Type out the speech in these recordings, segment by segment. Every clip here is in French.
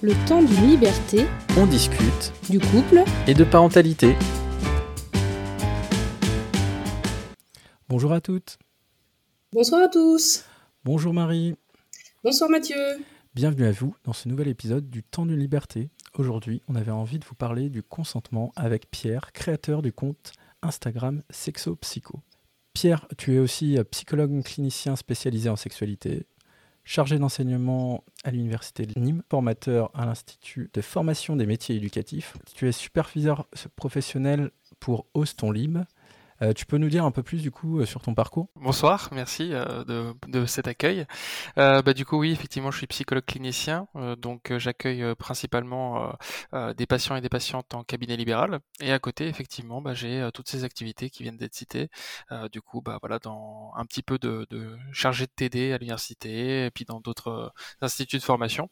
Le temps d'une liberté, On discute du couple, et de parentalité. Bonjour à toutes. Bonsoir à tous. Bonjour Marie. Bonsoir Mathieu. Bienvenue à vous dans ce nouvel épisode du Temps d'une liberté. Aujourd'hui, on avait envie de vous parler du consentement avec Pierre, créateur du compte Instagram Sexo Psycho. Pierre, tu es aussi psychologue clinicien spécialisé en sexualité, chargé d'enseignement à l'Université de Nîmes, formateur à l'Institut de formation des métiers éducatifs. Tu es superviseur professionnel pour Ose ton Lib. Euh, tu peux nous dire un peu plus du coup euh, sur ton parcours? Bonsoir, merci euh, de, de cet accueil. Euh, bah, du coup, oui, effectivement, je suis psychologue clinicien, euh, donc j'accueille principalement des patients et des patientes en cabinet libéral. Et à côté, effectivement, bah, j'ai toutes ces activités qui viennent d'être citées. Du coup, bah, voilà, dans un petit peu de, de chargé de TD à l'université et puis dans d'autres instituts de formation.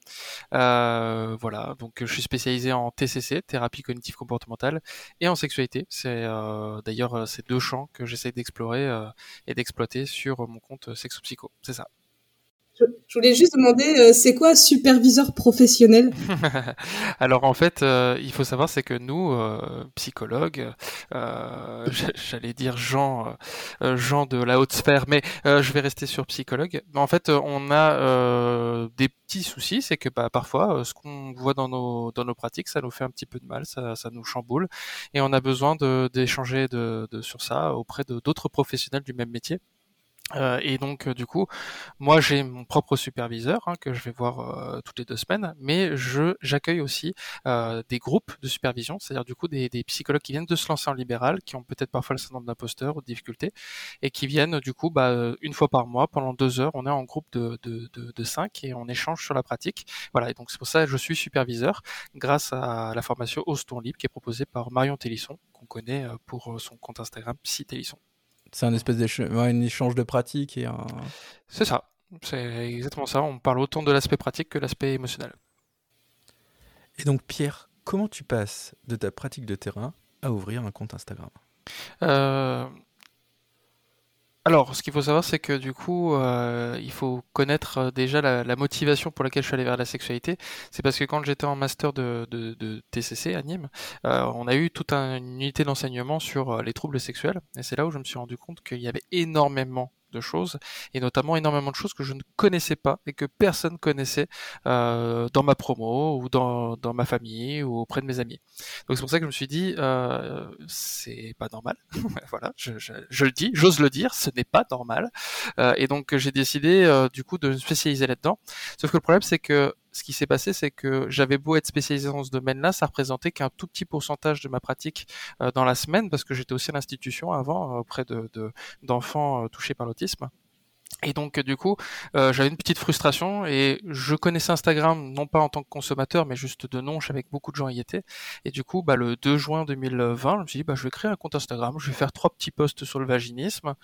Voilà, donc je suis spécialisé en TCC, thérapie cognitive comportementale, et en sexualité. C'est d'ailleurs ces deux champs que j'essaie d'explorer euh, et d'exploiter sur mon compte Sexo Psycho. C'est ça. Je, voulais juste demander, euh, c'est quoi superviseur professionnel? Alors en fait, euh, il faut savoir c'est que nous, euh, psychologues, j'allais dire gens, gens de la haute sphère, mais je vais rester sur psychologue. En fait, on a des petits soucis, c'est que bah, parfois, ce qu'on voit dans nos dans nos pratiques, ça nous fait un petit peu de mal, ça, nous chamboule, et on a besoin de d'échanger de, de sur ça auprès de d'autres professionnels du même métier. Euh, et donc, euh, du coup, moi, j'ai mon propre superviseur hein, que je vais voir euh, toutes les deux semaines, mais je j'accueille aussi euh, des groupes de supervision, c'est-à-dire du coup des, des psychologues qui viennent de se lancer en libéral, qui ont peut-être parfois le syndrome d'imposteur ou de difficultés, et qui viennent du coup bah, une fois par mois pendant deux heures. On est en groupe de, de, de, de cinq et on échange sur la pratique. Voilà, et donc c'est pour ça que je suis superviseur grâce à la formation Oston Libre qui est proposée par Marion Télisson, qu'on connaît euh, pour son compte Instagram Psy Télisson. C'est un espèce d'échange ouais, de pratiques et un... C'est ça. C'est exactement ça. On parle autant de l'aspect pratique que l'aspect émotionnel. Et donc Pierre, comment tu passes de ta pratique de terrain à ouvrir un compte Instagram? Euh, Alors, ce qu'il faut savoir, c'est que du coup, euh, il faut connaître euh, déjà la, motivation pour laquelle je suis allé vers la sexualité. C'est parce que quand j'étais en master de, de, de TCC à Nîmes, euh, on a eu toute un- une unité d'enseignement sur euh, les troubles sexuels. Et c'est là où je me suis rendu compte qu'il y avait énormément de choses, et notamment énormément de choses que je ne connaissais pas et que personne connaissait euh, dans ma promo ou dans, dans ma famille ou auprès de mes amis. Donc c'est pour ça que je me suis dit, euh, c'est pas normal. voilà, je, je, je le dis, j'ose le dire, ce n'est pas normal. Euh, et donc j'ai décidé euh, du coup de me spécialiser là-dedans. Sauf que le problème c'est que ce qui s'est passé, c'est que j'avais beau être spécialisé dans ce domaine-là, ça représentait qu'un tout petit pourcentage de ma pratique euh, dans la semaine, parce que j'étais aussi à l'institution avant euh, auprès de de- d'enfants euh, touchés par l'autisme. Et donc, du coup, euh, j'avais une petite frustration et je connaissais Instagram, non pas en tant que consommateur, mais juste de nom, je savais que beaucoup de gens y étaient. Et du coup, bah, le 2 juin 2020, je me suis dit, bah, je vais créer un compte Instagram, je vais faire trois petits posts sur le vaginisme.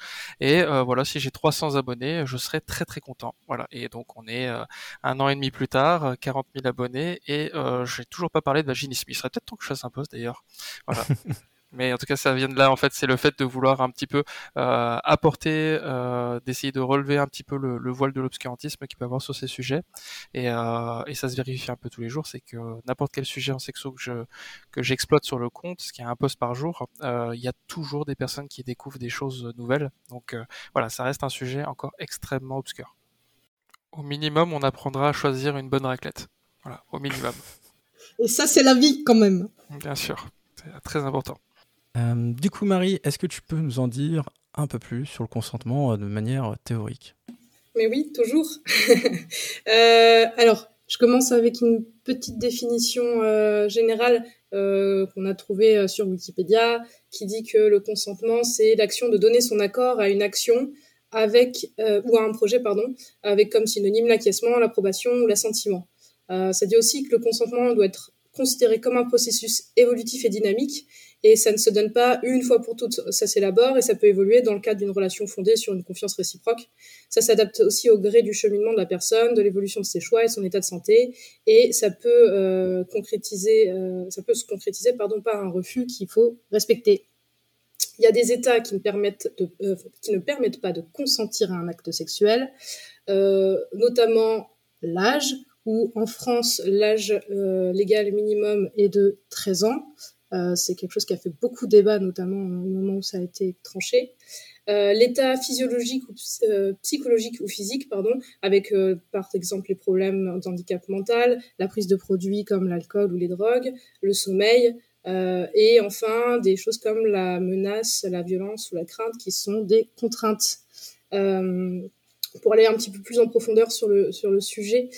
Et euh, voilà, si j'ai 300 abonnés, je serai très très content. Voilà. Et donc, on est euh, un an et demi plus tard, euh, 40 000 abonnés, et euh, j'ai toujours pas parlé de vaginisme. Il serait peut-être temps que je fasse un post d'ailleurs. Voilà. Mais en tout cas, ça vient de là. En fait, c'est le fait de vouloir un petit peu euh, apporter, euh, d'essayer de relever un petit peu le, le voile de l'obscurantisme qu'il peut y avoir sur ces sujets. Et, euh, et ça se vérifie un peu tous les jours. C'est que n'importe quel sujet en sexo que je que j'exploite sur le compte, ce qui est un post par jour, il y a toujours des personnes qui découvrent des choses nouvelles. Donc voilà, ça reste un sujet encore extrêmement obscur. Au minimum, on apprendra à choisir une bonne raclette. Voilà, au minimum, Et ça, c'est la vie quand même. bien sûr. C'est très important. Euh, Du coup Marie, est-ce que tu peux nous en dire un peu plus sur le consentement euh, de manière théorique? Mais oui, toujours. Euh, alors, je commence avec une petite définition euh, générale euh, qu'on a trouvée euh, sur Wikipédia, qui dit que le consentement, c'est l'action de donner son accord à une action avec euh, ou à un projet, pardon, avec comme synonyme l'acquiescement, l'approbation ou l'assentiment. Euh, ça dit aussi que le consentement doit être considéré comme un processus évolutif et dynamique, et ça ne se donne pas une fois pour toutes. Ça s'élabore et ça peut évoluer dans le cadre d'une relation fondée sur une confiance réciproque. Ça s'adapte aussi au gré du cheminement de la personne, de l'évolution de ses choix et son état de santé, et ça peut euh, concrétiser, euh, ça peut se concrétiser pardon par un refus qu'il faut respecter. Il y a des États qui ne permettent, de, euh, qui ne permettent pas de consentir à un acte sexuel, euh, notamment l'âge où en France, l'âge légal minimum est de 13 ans. c'est quelque chose qui a fait beaucoup de débat, notamment au moment où ça a été tranché. Euh, l'état physiologique ou euh, psychologique ou physique, pardon, avec euh, par exemple les problèmes d'handicap mental, la prise de produits comme l'alcool ou les drogues, le sommeil, et enfin des choses comme la menace, la violence ou la crainte qui sont des contraintes. Pour aller un petit peu plus en profondeur sur le, sur le sujet,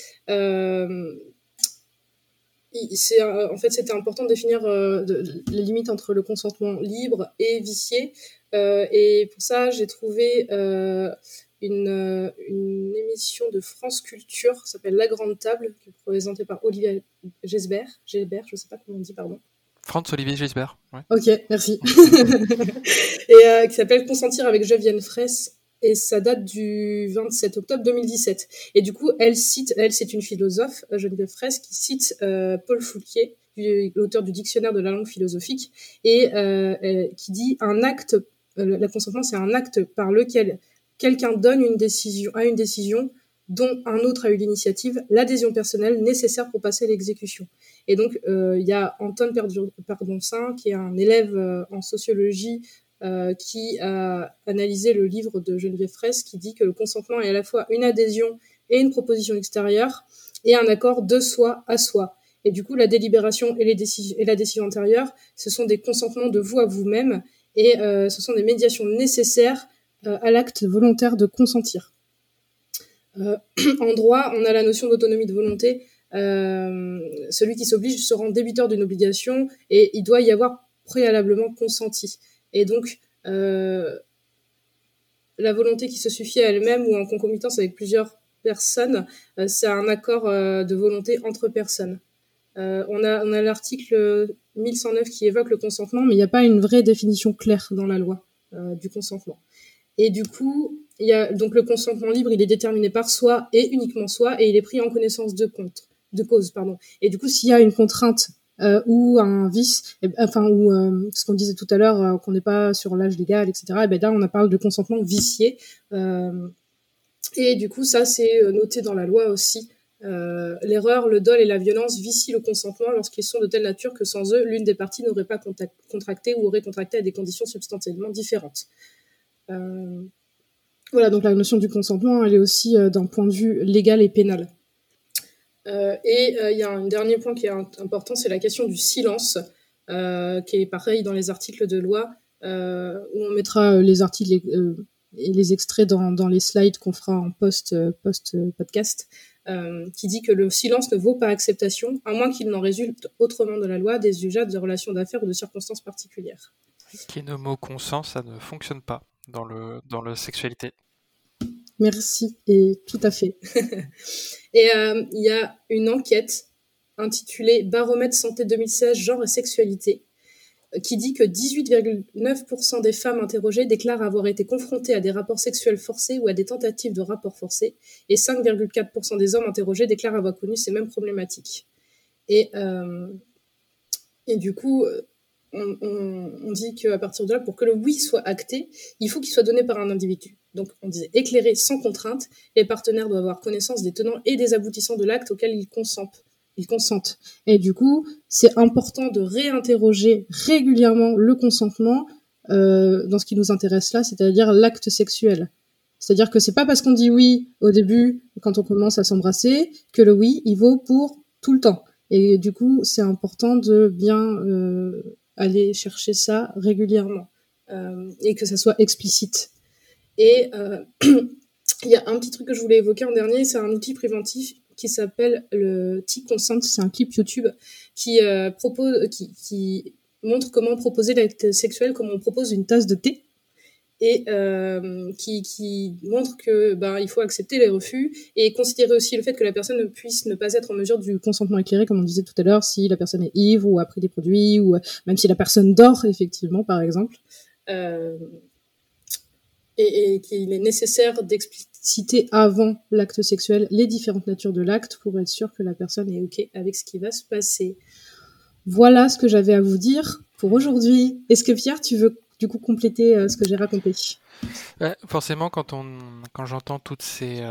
c'est en fait c'était important de définir les limites entre le consentement libre et vicié euh, et pour ça, j'ai trouvé euh, une, euh, une, émission de France Culture qui s'appelle La Grande Table, qui est présentée par Olivier Gesbert. Gesbert, je ne sais pas comment on dit, pardon. France-Olivier Gesbert. Ouais. Ok, merci. et qui s'appelle Consentir avec Geneviève Fraisse. Et ça date du 27 octobre 2017. Et du coup, elle cite, elle, c'est une philosophe, Geneviève Fraisse, qui cite Paul Fouquier, l'auteur du dictionnaire de la langue philosophique, et qui dit un acte euh, la consentement, c'est un acte par lequel quelqu'un donne une décision à une décision dont un autre a eu l'initiative, l'adhésion personnelle nécessaire pour passer l'exécution. Et donc, euh, il y a Anton Pardonsin, qui est un élève euh, en sociologie, qui a analysé le livre de Geneviève Fraisse, qui dit que le consentement est à la fois une adhésion et une proposition extérieure, et un accord de soi à soi. Et du coup, la délibération et, la décision antérieure, ce sont des consentements de vous à vous-même, et euh, ce sont des médiations nécessaires euh, à l'acte volontaire de consentir. Euh, en droit, on a la notion d'autonomie de volonté. celui qui s'oblige se rend débiteur d'une obligation et il doit y avoir préalablement consenti. Et donc, la volonté qui se suffit à elle-même ou en concomitance avec plusieurs personnes, c'est un accord de volonté entre personnes. on a, l'article 1109 qui évoque le consentement, mais il n'y a pas une vraie définition claire dans la loi euh, du consentement. Et du coup, donc le consentement libre, il est déterminé par soi et uniquement soi, et il est pris en connaissance de cause. Et du coup, s'il y a une contrainte euh, ou un vice, eh ben, enfin ou euh, ce qu'on disait tout à l'heure, qu'on n'est pas sur l'âge légal, etc. Et eh ben là, on a parlé de consentement vicié. et du coup, ça c'est noté dans la loi aussi. Euh, l'erreur, le dol et la violence vicient le consentement lorsqu'ils sont de telle nature que sans eux, l'une des parties n'aurait pas contracté ou aurait contracté à des conditions substantiellement différentes. Euh, voilà, donc la notion du consentement, elle est aussi euh, d'un point de vue légal et pénal. Et il y a un dernier point qui est important, c'est la question du silence, qui est pareil dans les articles de loi, où on mettra les articles et les extraits dans, les slides qu'on fera en post, post podcast. Euh, qui dit que le silence ne vaut pas acceptation, à moins qu'il n'en résulte autrement de la loi des usages de relations d'affaires ou de circonstances particulières. Mot consent, ça ne fonctionne pas dans le dans la sexualité. Merci, et tout à fait. et euh, il y a une enquête intitulée Baromètre santé 2016, genre et sexualité, qui dit que 18,9% des femmes interrogées déclarent avoir été confrontées à des rapports sexuels forcés ou à des tentatives de rapports forcés, et 5,4% des hommes interrogés déclarent avoir connu ces mêmes problématiques. Et, euh, et du coup, on, dit qu'à partir de là, pour que le oui soit acté, il faut qu'il soit donné par un individu. Donc on disait éclairé sans contrainte, les partenaires doivent avoir connaissance des tenants et des aboutissants de l'acte auquel ils consentent ils consentent. Et du coup, c'est important de réinterroger régulièrement le consentement euh, dans ce qui nous intéresse là, c'est-à-dire l'acte sexuel. C'est-à-dire que c'est pas parce qu'on dit oui au début, quand on commence à s'embrasser, que le oui, il vaut pour tout le temps. Et du coup, c'est important de bien euh, aller chercher ça régulièrement euh, et que ça soit explicite. Et euh, il y a un petit truc que je voulais évoquer en dernier, c'est un outil préventif qui s'appelle le T-Consent. C'est un clip YouTube qui euh, propose, qui, qui, montre comment proposer l'acte sexuel, comment on propose une tasse de thé et euh, qui, montre que ben il faut accepter les refus et considérer aussi le fait que la personne ne puisse ne pas être en mesure du consentement éclairé comme on disait tout à l'heure si la personne est ivre ou a pris des produits ou même si la personne dort effectivement par exemple euh, et, et qu'il est nécessaire d'expliquer citer avant l'acte sexuel les différentes natures de l'acte pour être sûr que la personne est OK avec ce qui va se passer. Voilà ce que j'avais à vous dire pour aujourd'hui. Est-ce que Pierre, tu veux du coup compléter ce que j'ai raconté. forcément, quand on, quand j'entends toutes ces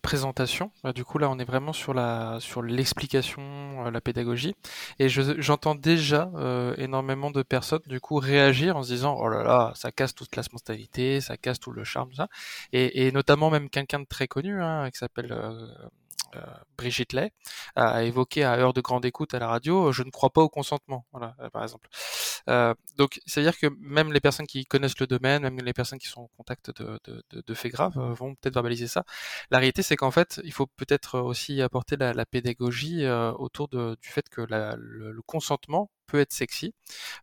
présentations, bah, du coup là, on est vraiment sur la, sur l'explication, la pédagogie, et j'entends déjà énormément de personnes du coup réagir en se disant oh là là, ça casse toute la spontanéité, ça casse tout le charme, ça, et, et notamment même quelqu'un de très connu hein, qui s'appelle euh, Brigitte Lay a évoqué à heure de grande écoute à la radio, euh, je ne crois pas au consentement, voilà, euh, par exemple. donc, c'est-à-dire que même les personnes qui connaissent le domaine, même les personnes qui sont en contact de, de, faits graves, vont peut-être verbaliser ça. La réalité, c'est qu'en fait, il faut peut-être aussi apporter la, pédagogie autour du fait que le, consentement peut être sexy,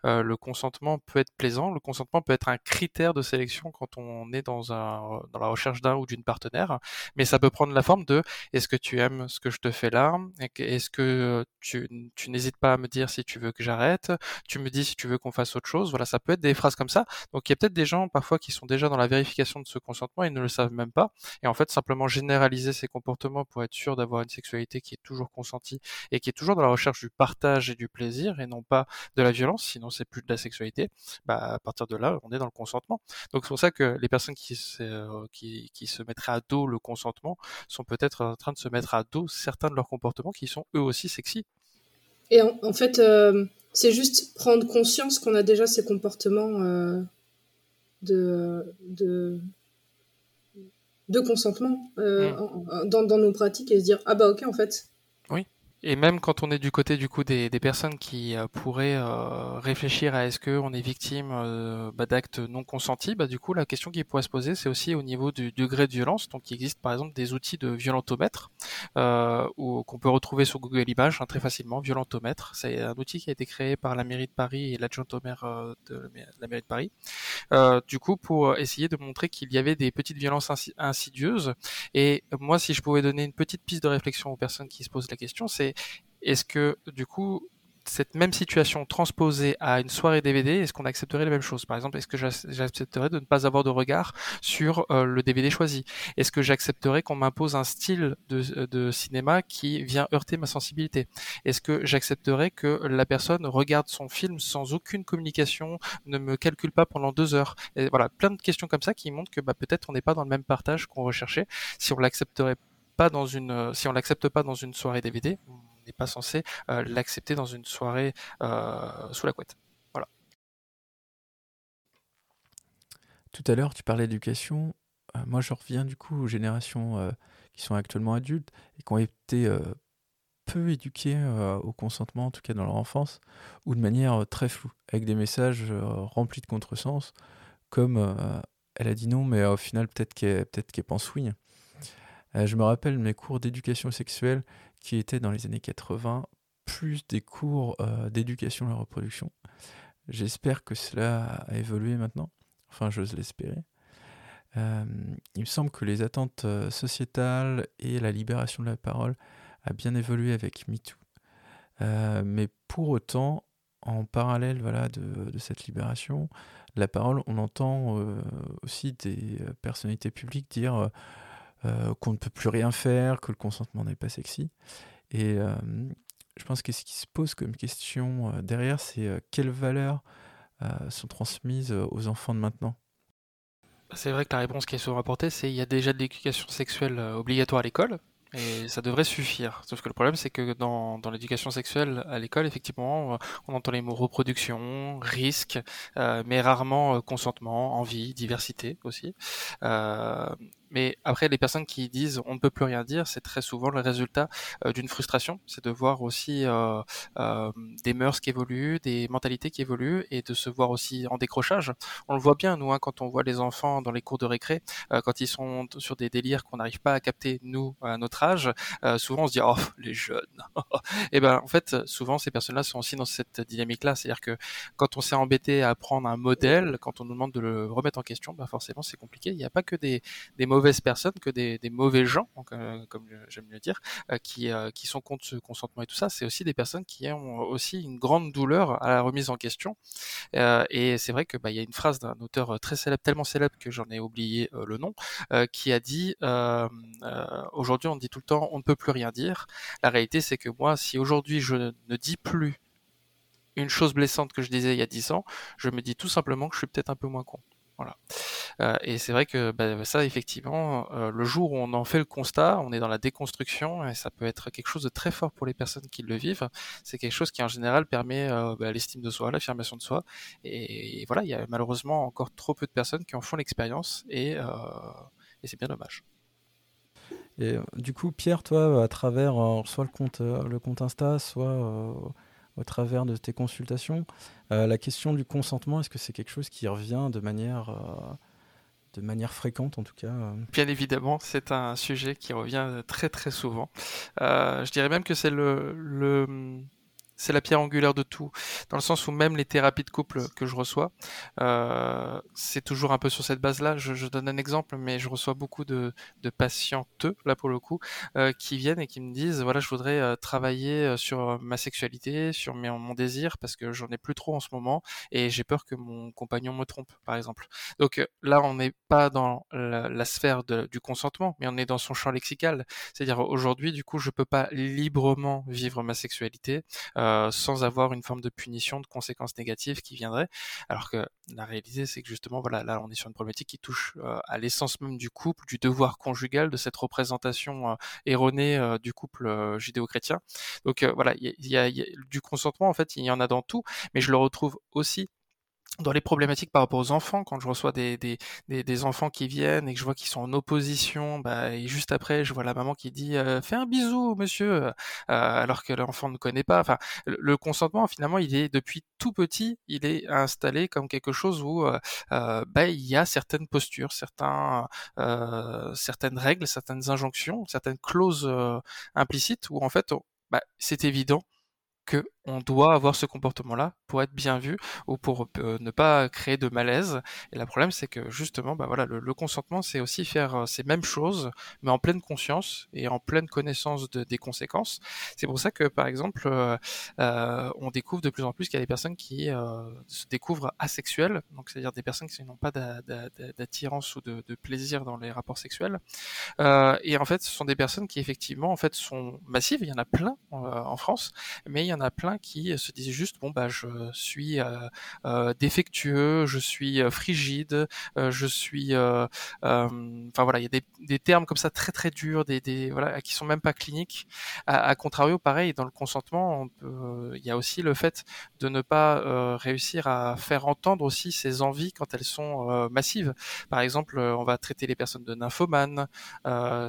euh, le consentement peut être plaisant, le consentement peut être un critère de sélection quand on est dans, un, dans la recherche d'un ou d'une partenaire, mais ça peut prendre la forme de est-ce que tu aimes ce que je te fais là? Est-ce que tu, tu n'hésites pas à me dire si tu veux que j'arrête? Tu me dis si tu veux qu'on fasse autre chose? Voilà, ça peut être des phrases comme ça. Donc il y a peut-être des gens parfois qui sont déjà dans la vérification de ce consentement et ne le savent même pas. Et en fait, simplement généraliser ces comportements pour être sûr d'avoir une sexualité qui est toujours consentie et qui est toujours dans la recherche du partage et du plaisir et non pas de la violence, sinon c'est plus de la sexualité, bah, à partir de là, on est dans le consentement. Donc c'est pour ça que les personnes qui, euh, qui, qui se mettraient à dos le consentement sont peut-être en train de se mettre à dos certains de leurs comportements qui sont eux aussi sexy. Et en, fait, euh, c'est juste prendre conscience qu'on a déjà ces comportements euh, de, de, de consentement mmh. dans, dans nos pratiques et se dire ah bah ok en fait et même quand on est du côté du coup des, des personnes qui euh, pourraient euh, réfléchir à est-ce qu'on est victime euh, bah, d'actes non consentis, bah, du coup la question qui pourrait se poser c'est aussi au niveau du degré de violence. Donc il existe par exemple des outils de violentomètre ou qu'on peut retrouver sur Google Images hein, très facilement. Violentomètre, c'est un outil qui a été créé par la mairie de Paris et l'adjoint au maire de la mairie de Paris. du coup pour essayer de montrer qu'il y avait des petites violences insidieuses. Et moi si je pouvais donner une petite piste de réflexion aux personnes qui se posent la question, c'est est-ce que du coup cette même situation transposée à une soirée DVD, est-ce qu'on accepterait les mêmes choses? Par exemple, est-ce que j'accepterais de ne pas avoir de regard sur euh, le DVD choisi? Est-ce que j'accepterais qu'on m'impose un style de, cinéma qui vient heurter ma sensibilité? Est-ce que j'accepterais que la personne regarde son film sans aucune communication, ne me calcule pas pendant deux heures? Voilà, plein de questions comme ça qui montrent que bah, peut-être on n'est pas dans le même partage qu'on recherchait. Si on l'accepterait pas dans une, euh, si on l'accepte pas dans une soirée DVD, on n'est pas censé euh, l'accepter dans une soirée euh, sous la couette. Voilà. Tout à l'heure, tu parlais d'éducation. moi, je reviens du coup aux générations qui sont actuellement adultes et qui ont été peu éduquées au consentement, en tout cas dans leur enfance, ou de manière très floue, avec des messages remplis de contresens, comme elle a dit non, mais au final, peut-être qu'elle peut pense oui. Euh, je me rappelle mes cours d'éducation sexuelle qui étaient dans les années 80, plus des cours euh, d'éducation à la reproduction. J'espère que cela a évolué maintenant. Enfin, j'ose l'espérer. Euh, il me semble que les attentes sociétales et la libération de la parole a bien évolué avec MeToo. mais pour autant, en parallèle voilà, de, de, cette libération, la parole, on entend aussi des personnalités publiques dire euh, qu'on ne peut plus rien faire, que le consentement n'est pas sexy. Et euh, je pense que ce qui se pose comme question euh, derrière, c'est quelles valeurs sont transmises aux enfants de maintenant? C'est vrai que la réponse qui est souvent apportée, c'est qu'il y a déjà de l'éducation sexuelle obligatoire à l'école, et ça devrait suffire. Sauf que le problème, c'est que dans, dans l'éducation sexuelle à l'école, effectivement, on entend les mots reproduction, risque, mais rarement consentement, envie, diversité aussi. Mais après, les personnes qui disent on ne peut plus rien dire, c'est très souvent le résultat euh, d'une frustration. C'est de voir aussi euh, euh, des mœurs qui évoluent, des mentalités qui évoluent, et de se voir aussi en décrochage. On le voit bien, nous, hein, quand on voit les enfants dans les cours de récré, euh, quand ils sont sur des délires qu'on n'arrive pas à capter, nous, à notre âge, euh, souvent on se dit oh, les jeunes. et ben, en fait, souvent, ces personnes-là sont aussi dans cette dynamique-là. C'est-à-dire que quand on s'est embêté à prendre un modèle, quand on nous demande de le remettre en question, ben forcément, c'est compliqué. Il n'y a pas que des, des mauvaises personnes que des, mauvais gens, euh, comme j'aime le dire, euh, qui, euh, qui sont contre ce consentement et tout ça. C'est aussi des personnes qui ont aussi une grande douleur à la remise en question. et c'est vrai que bah, il y a une phrase d'un auteur très célèbre, tellement célèbre que j'en ai oublié le nom, qui a dit aujourd'hui on dit tout le temps on ne peut plus rien dire. La réalité c'est que moi si aujourd'hui je ne dis plus une chose blessante que je disais il y a 10 ans, je me dis tout simplement que je suis peut-être un peu moins con. Voilà. Euh, et c'est vrai que bah, ça, effectivement, euh, le jour où on en fait le constat, on est dans la déconstruction et ça peut être quelque chose de très fort pour les personnes qui le vivent. C'est quelque chose qui en général permet euh, bah, l'estime de soi, l'affirmation de soi. Et, voilà, il y a malheureusement encore trop peu de personnes qui en font l'expérience et, et c'est bien dommage. Et du coup, Pierre, toi, à travers soit le compte, le compte Insta, soit au travers de tes consultations. Euh, la question du consentement, est-ce que c'est quelque chose qui revient de manière, euh, de manière fréquente en tout cas euh Bien évidemment, c'est un sujet qui revient très très souvent. je dirais même que c'est le, le c'est la pierre angulaire de tout, dans le sens où même les thérapies de couple que je reçois, euh, c'est toujours un peu sur cette base-là. Je, je, donne un exemple, mais je reçois beaucoup de, de patientes, là pour le coup, euh, qui viennent et qui me disent, voilà, je voudrais euh, travailler euh, sur ma sexualité, sur mon désir, parce que j'en ai plus trop en ce moment, et j'ai peur que mon compagnon me trompe, par exemple. Donc euh, là, on n'est pas dans la, sphère du consentement, mais on est dans son champ lexical. C'est-à-dire aujourd'hui, du coup, je peux pas librement vivre ma sexualité. Euh, euh, sans avoir une forme de punition, de conséquences négatives qui viendraient. Alors que la réalité, c'est que justement, voilà, là, on est sur une problématique qui touche euh, à l'essence même du couple, du devoir conjugal, de cette représentation euh, erronée du couple judéo-chrétien. Donc voilà, il y a, y a du consentement, en fait, il y en a dans tout, mais je le retrouve aussi dans les problématiques par rapport aux enfants, quand je reçois des, des, des, enfants qui viennent et que je vois qu'ils sont en opposition, bah, et juste après, je vois la maman qui dit euh, Fais un bisou, monsieur euh, alors que l'enfant ne connaît pas. Enfin, le, consentement, finalement, il est depuis tout petit, il est installé comme quelque chose où euh, euh bah, il y a certaines postures, certains, certaines règles, certaines injonctions, certaines clauses implicites où en fait, bah, c'est évident que on doit avoir ce comportement-là pour être bien vu ou pour euh, ne pas créer de malaise. Et le problème, c'est que justement, bah voilà, le, consentement, c'est aussi faire euh, ces mêmes choses, mais en pleine conscience et en pleine connaissance de, des conséquences. C'est pour ça que, par exemple, euh on découvre de plus en plus qu'il y a des personnes qui se découvrent asexuelles, donc c'est-à-dire des personnes qui n'ont pas d'attirance ou de, de, plaisir dans les rapports sexuels. et en fait, ce sont des personnes qui effectivement, en fait, sont massives. Il y en a plein en France, mais il y en a plein qui se disaient juste bon bah je suis euh, euh, défectueux, je suis euh, frigide, je suis enfin voilà il y a des, des, termes comme ça très très durs, des, des voilà qui sont même pas cliniques. À, à contrario pareil dans le consentement il y a aussi le fait de ne pas réussir à faire entendre aussi ses envies quand elles sont massives. Par exemple on va traiter les personnes de nymphomanes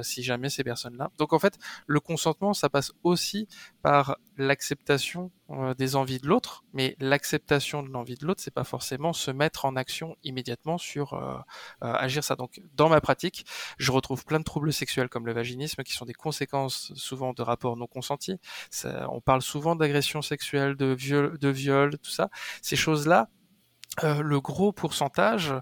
si jamais ces personnes là. Donc en fait le consentement ça passe aussi par l'acceptation euh, des envies de l'autre, mais l'acceptation de l'envie de l'autre, c'est pas forcément se mettre en action immédiatement sur euh, euh, agir ça. Donc, dans ma pratique, je retrouve plein de troubles sexuels comme le vaginisme, qui sont des conséquences souvent de rapports non consentis. on parle souvent d'agression sexuelle, de viol, de viol, tout ça. Ces choses-là, le gros pourcentage,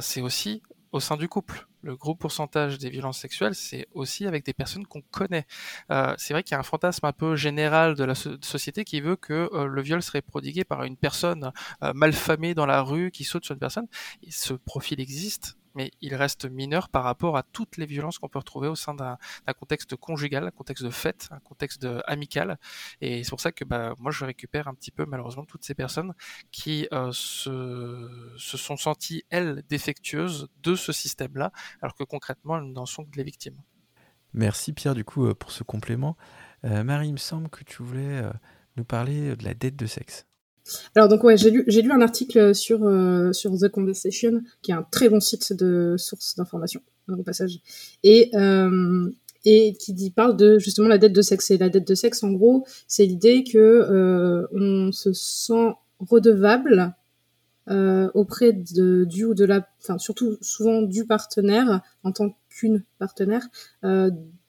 c'est aussi au sein du couple le gros pourcentage des violences sexuelles, c'est aussi avec des personnes qu'on connaît. Euh, c'est vrai qu'il y a un fantasme un peu général de la société qui veut que euh, le viol serait prodigué par une personne euh, malfamée dans la rue qui saute sur une personne. Ce profil existe, mais il reste mineur par rapport à toutes les violences qu'on peut retrouver au sein d'un contexte conjugal, un contexte de fête, un contexte amical. Et c'est pour ça que bah, moi, je récupère un petit peu malheureusement toutes ces personnes qui euh, se, sont senties, elles, défectueuses de ce système-là, alors que concrètement, elles n'en sont que les victimes. Merci Pierre, du coup, euh, pour ce complément. Euh, Marie, il me semble que tu voulais nous parler de la dette de sexe. Alors donc ouais, j'ai lu j'ai lu un article sur euh, sur The Conversation, qui est un très bon site de source d'information au passage, et euh, et qui dit parle de justement la dette de sexe. Et la dette de sexe, en gros, c'est l'idée que euh, on se sent redevable auprès de, du ou de la, enfin surtout souvent du partenaire en tant qu'une partenaire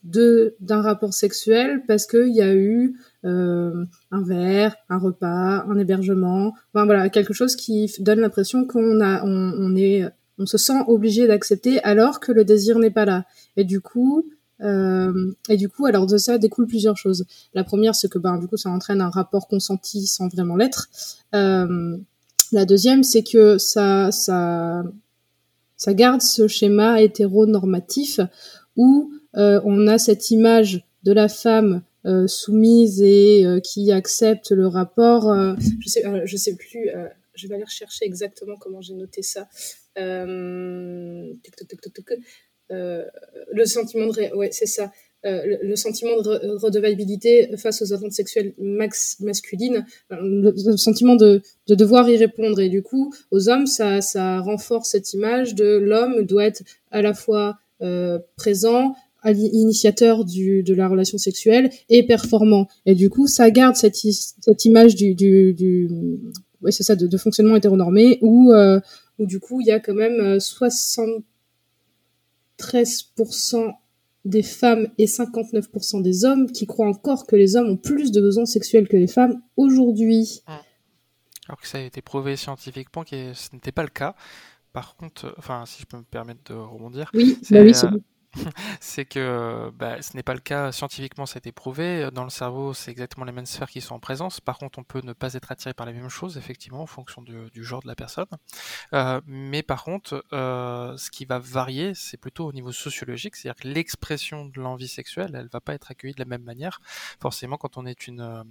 de d'un rapport sexuel parce qu'il y a eu euh, un verre, un repas, un hébergement, enfin voilà quelque chose qui donne l'impression qu'on a, on, est, on se sent obligé d'accepter alors que le désir n'est pas là. Et du coup, euh, et du coup, alors de ça découle plusieurs choses. La première, c'est que ben du coup, ça entraîne un rapport consenti sans vraiment l'être. Euh, la deuxième, c'est que ça, ça, ça garde ce schéma hétéronormatif où on a cette image de la femme soumise et qui accepte le rapport. je sais, je sais plus. je vais aller rechercher exactement comment j'ai noté ça. le sentiment de, ouais, c'est ça. Euh, le, sentiment de redevabilité face aux attentes sexuelles masculines, le, sentiment de, devoir y répondre. Et du coup, aux hommes, ça, ça renforce cette image de l'homme doit être à la fois euh, présent, initiateur du, de la relation sexuelle et performant. Et du coup, ça garde cette, cette image du, du, du ouais, c'est ça, de, de, fonctionnement hétéronormé où, euh, où du coup, il y a quand même 73% des femmes et 59% des hommes qui croient encore que les hommes ont plus de besoins sexuels que les femmes aujourd'hui. Alors que ça a été prouvé scientifiquement que ce n'était pas le cas. Par contre, enfin, si je peux me permettre de rebondir, oui, bah oui, c'est que bah, ce n'est pas le cas scientifiquement, ça a été prouvé. Dans le cerveau, c'est exactement les mêmes sphères qui sont en présence. Par contre, on peut ne pas être attiré par les mêmes choses, effectivement, en fonction du, genre de la personne. Euh, mais par contre, euh, ce qui va varier, c'est plutôt au niveau sociologique, c'est-à-dire que l'expression de l'envie sexuelle, elle va pas être accueillie de la même manière. Forcément, quand on est une,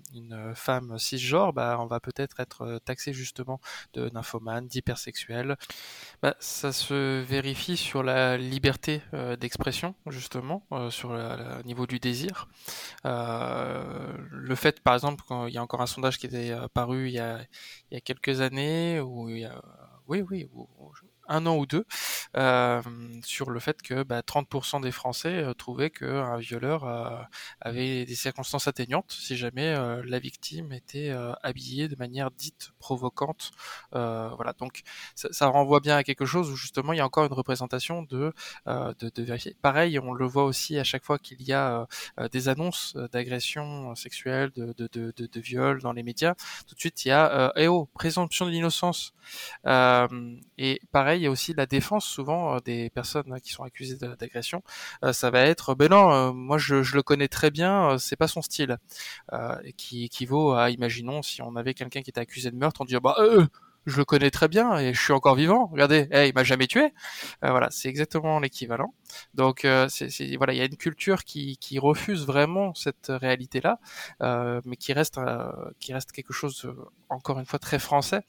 femme cisgenre, bah, on va peut-être être taxé justement de nymphomane, d'hypersexuel. Bah, ça se vérifie sur la liberté euh, d'expression justement, euh, sur le niveau du désir. Euh, le fait, par exemple, quand il y a encore un sondage qui était euh, paru il y a, il y a quelques années, où il oui, oui, un an ou deux euh, sur le fait que bah, 30% des Français euh, trouvaient qu'un violeur euh, avait des circonstances atténuantes si jamais la victime était habillée de manière dite provocante. voilà, donc ça, renvoie bien à quelque chose où justement il y a encore une représentation de, de, de vérifier. Pareil, on le voit aussi à chaque fois qu'il y a des annonces d'agression sexuelle, de, de, de, de, viol dans les médias, tout de suite il y a eh oh, présomption d'innocence. et pareil, il y a aussi la défense souvent euh, des personnes qui sont accusées d'agression. Euh, ça va être, ben non, euh, moi je, le connais très bien, c'est pas son style, qui équivaut à, imaginons, si on avait quelqu'un qui était accusé de meurtre, on dit bah je le connais très bien et je suis encore vivant. Regardez, hey, il m'a jamais tué. voilà, c'est exactement l'équivalent. Donc, c'est, voilà, il y a une culture qui, qui refuse vraiment cette réalité-là, mais qui reste, qui reste quelque chose encore une fois très français,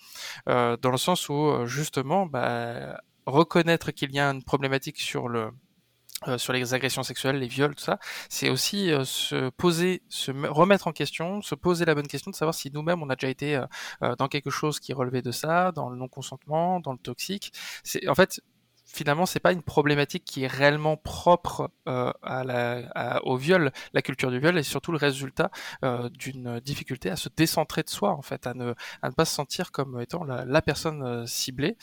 euh, dans le sens où euh, justement bah, reconnaître qu'il y a une problématique sur le euh, sur les agressions sexuelles, les viols, tout ça, c'est aussi se poser, se remettre en question, se poser la bonne question de savoir si nous-mêmes on a déjà été dans quelque chose qui relevait de ça, dans le non-consentement, dans le toxique. C'est en fait finalement, c'est pas une problématique qui est réellement propre euh, au viol. La culture du viol est surtout le résultat euh, d'une difficulté à se décentrer de soi, en fait, à ne, pas se sentir comme étant la, personne euh, ciblée.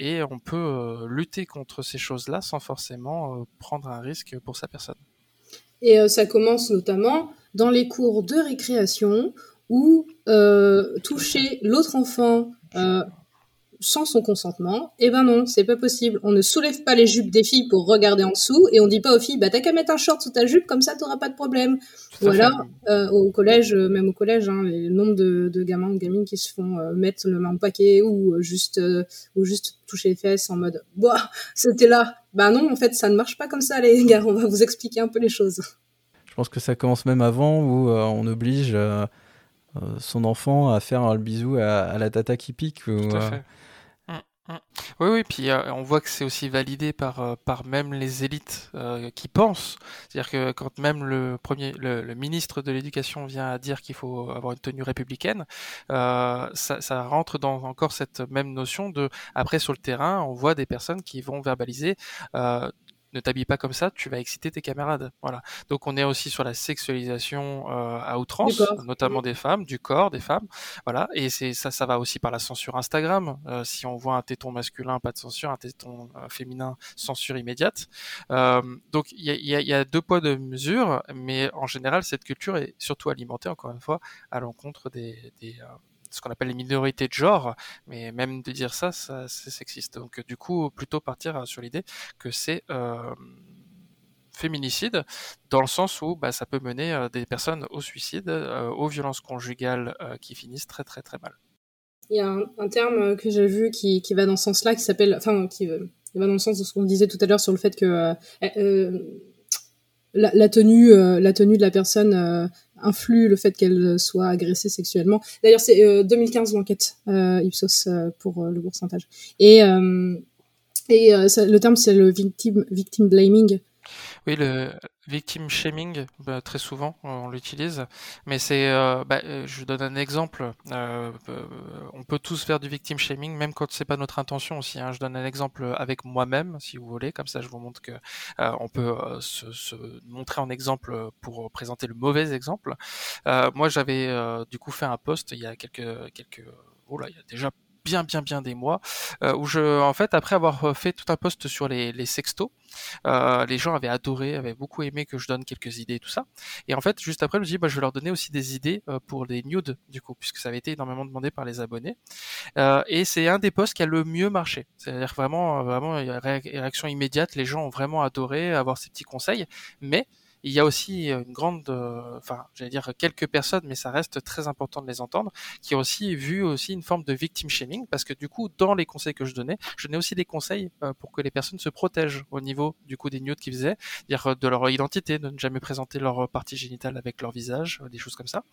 Et on peut lutter contre ces choses-là sans forcément prendre un risque pour sa personne. Et ça commence notamment dans les cours de récréation où toucher l'autre enfant sans son consentement, eh ben non, c'est pas possible. On ne soulève pas les jupes des filles pour regarder en dessous et on dit pas aux filles, bah t'as qu'à mettre un short sous ta jupe, comme ça t'auras pas de problème. Ou alors, euh, au collège, euh, même au collège, hein, le nombre de, de, gamins ou gamines qui se font euh, mettre le main au paquet ou juste, ou juste toucher les fesses en mode, bah, c'était là. Bah non, en fait, ça ne marche pas comme ça, les gars. On va vous expliquer un peu les choses. Je pense que ça commence même avant où on oblige son enfant à faire le bisou à, la tata qui pique. Tout à fait. Mmh. Oui, oui, puis euh, on voit que c'est aussi validé par, euh, par même les élites euh, qui pensent. C'est-à-dire que quand même le premier, le, ministre de l'Éducation vient à dire qu'il faut avoir une tenue républicaine, ça, ça, rentre dans encore cette même notion de après sur le terrain, on voit des personnes qui vont verbaliser ne t'habille pas comme ça, tu vas exciter tes camarades. Voilà. Donc on est aussi sur la sexualisation euh, à outrance, notamment des femmes, du corps des femmes. Voilà. Et c'est ça, ça va aussi par la censure Instagram. Euh, si on voit un téton masculin, pas de censure, un téton euh, féminin, censure immédiate. donc il y a, deux poids deux mesures, mais en général cette culture est surtout alimentée encore une fois à l'encontre des, des ce qu'on appelle les minorités de genre, mais même de dire ça, ça c'est sexiste. Donc du coup, plutôt partir sur l'idée que c'est euh, féminicide, dans le sens où bah, ça peut mener euh, des personnes au suicide, euh, aux violences conjugales qui finissent très très très mal. Il y a un, terme que j'ai vu qui, qui, va dans ce sens-là, qui s'appelle, enfin, qui, va dans le sens de ce qu'on disait tout à l'heure sur le fait que la, tenue, la tenue de la personne influe le fait qu'elle soit agressée sexuellement. D'ailleurs, c'est 2015 l'enquête Ipsos pour le pourcentage. Et et le terme c'est le victim victim blaming. Oui, le victim shaming, bah, très souvent on l'utilise, mais c'est, euh, bah, euh, je donne un exemple. Euh, on peut tous faire du victim shaming, même quand c'est pas notre intention aussi. Hein. Je donne un exemple avec moi-même, si vous voulez, comme ça je vous montre que on peut se, se, montrer en exemple pour présenter le mauvais exemple. moi, j'avais du coup fait un post il y a quelques quelques, oh là, il y a déjà bien bien bien des mois euh, où je en fait après avoir euh, fait tout un post sur les, les sextos euh, les gens avaient adoré avaient beaucoup aimé que je donne quelques idées tout ça. Et en fait juste après je me dis bah, je vais leur donner aussi des idées pour les nudes du coup puisque ça avait été énormément demandé par les abonnés. Et c'est un des posts qui a le mieux marché. C'est-à-dire vraiment vraiment réaction immédiate les gens ont vraiment adoré avoir ces petits conseils. Mais il y a aussi une grande, euh, enfin, j'allais dire quelques personnes, mais ça reste très important de les entendre, qui ont aussi vu aussi une forme de victim shaming, parce que du coup, dans les conseils que je donnais, je donnais aussi des conseils euh, pour que les personnes se protègent au niveau du coup des nudes qu'ils faisaient, dire euh, de leur identité, de ne jamais présenter leur partie génitale avec leur visage, des choses comme ça.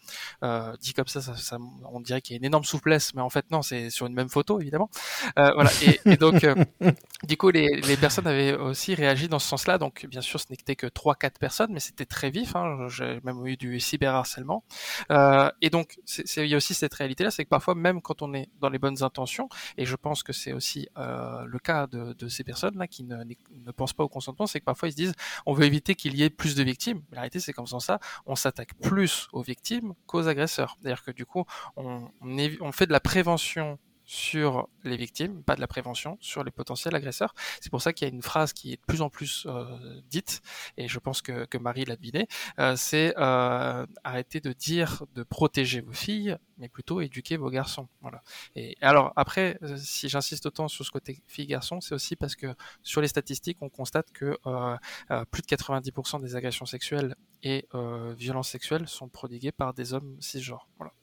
Euh, dit comme ça, ça, on dirait qu'il y a une énorme souplesse, mais en fait non, c'est sur une même photo évidemment. Voilà. Et, et donc, du coup, les, les personnes avaient aussi réagi dans ce sens-là. Donc, bien sûr, ce n'était que trois, quatre personnes, mais c'était très vif. Hein, J'ai même eu du cyberharcèlement. Euh, et donc, il y a aussi cette réalité-là, c'est que parfois, même quand on est dans les bonnes intentions, et je pense que c'est aussi euh, le cas de, de ces personnes-là qui ne, ne, pensent pas au consentement, c'est que parfois ils se disent, on veut éviter qu'il y ait plus de victimes. la réalité, c'est qu'en faisant ça, on s'attaque plus aux victimes qu'aux agresseurs. C'est-à-dire que du coup, on, on, on fait de la prévention sur les victimes, pas de la prévention, sur les potentiels agresseurs. C'est pour ça qu'il y a une phrase qui est de plus en plus euh, dite, et je pense que, que Marie l'a deviné, euh, c'est euh, arrêtez de dire de protéger vos filles, mais plutôt éduquer vos garçons. Voilà. Et alors après, euh, si j'insiste autant sur ce côté filles-garçons, c'est aussi parce que sur les statistiques, on constate que euh, euh, plus de 90% des agressions sexuelles et violences sexuelles sont prodiguées par des hommes cisgenres. Voilà.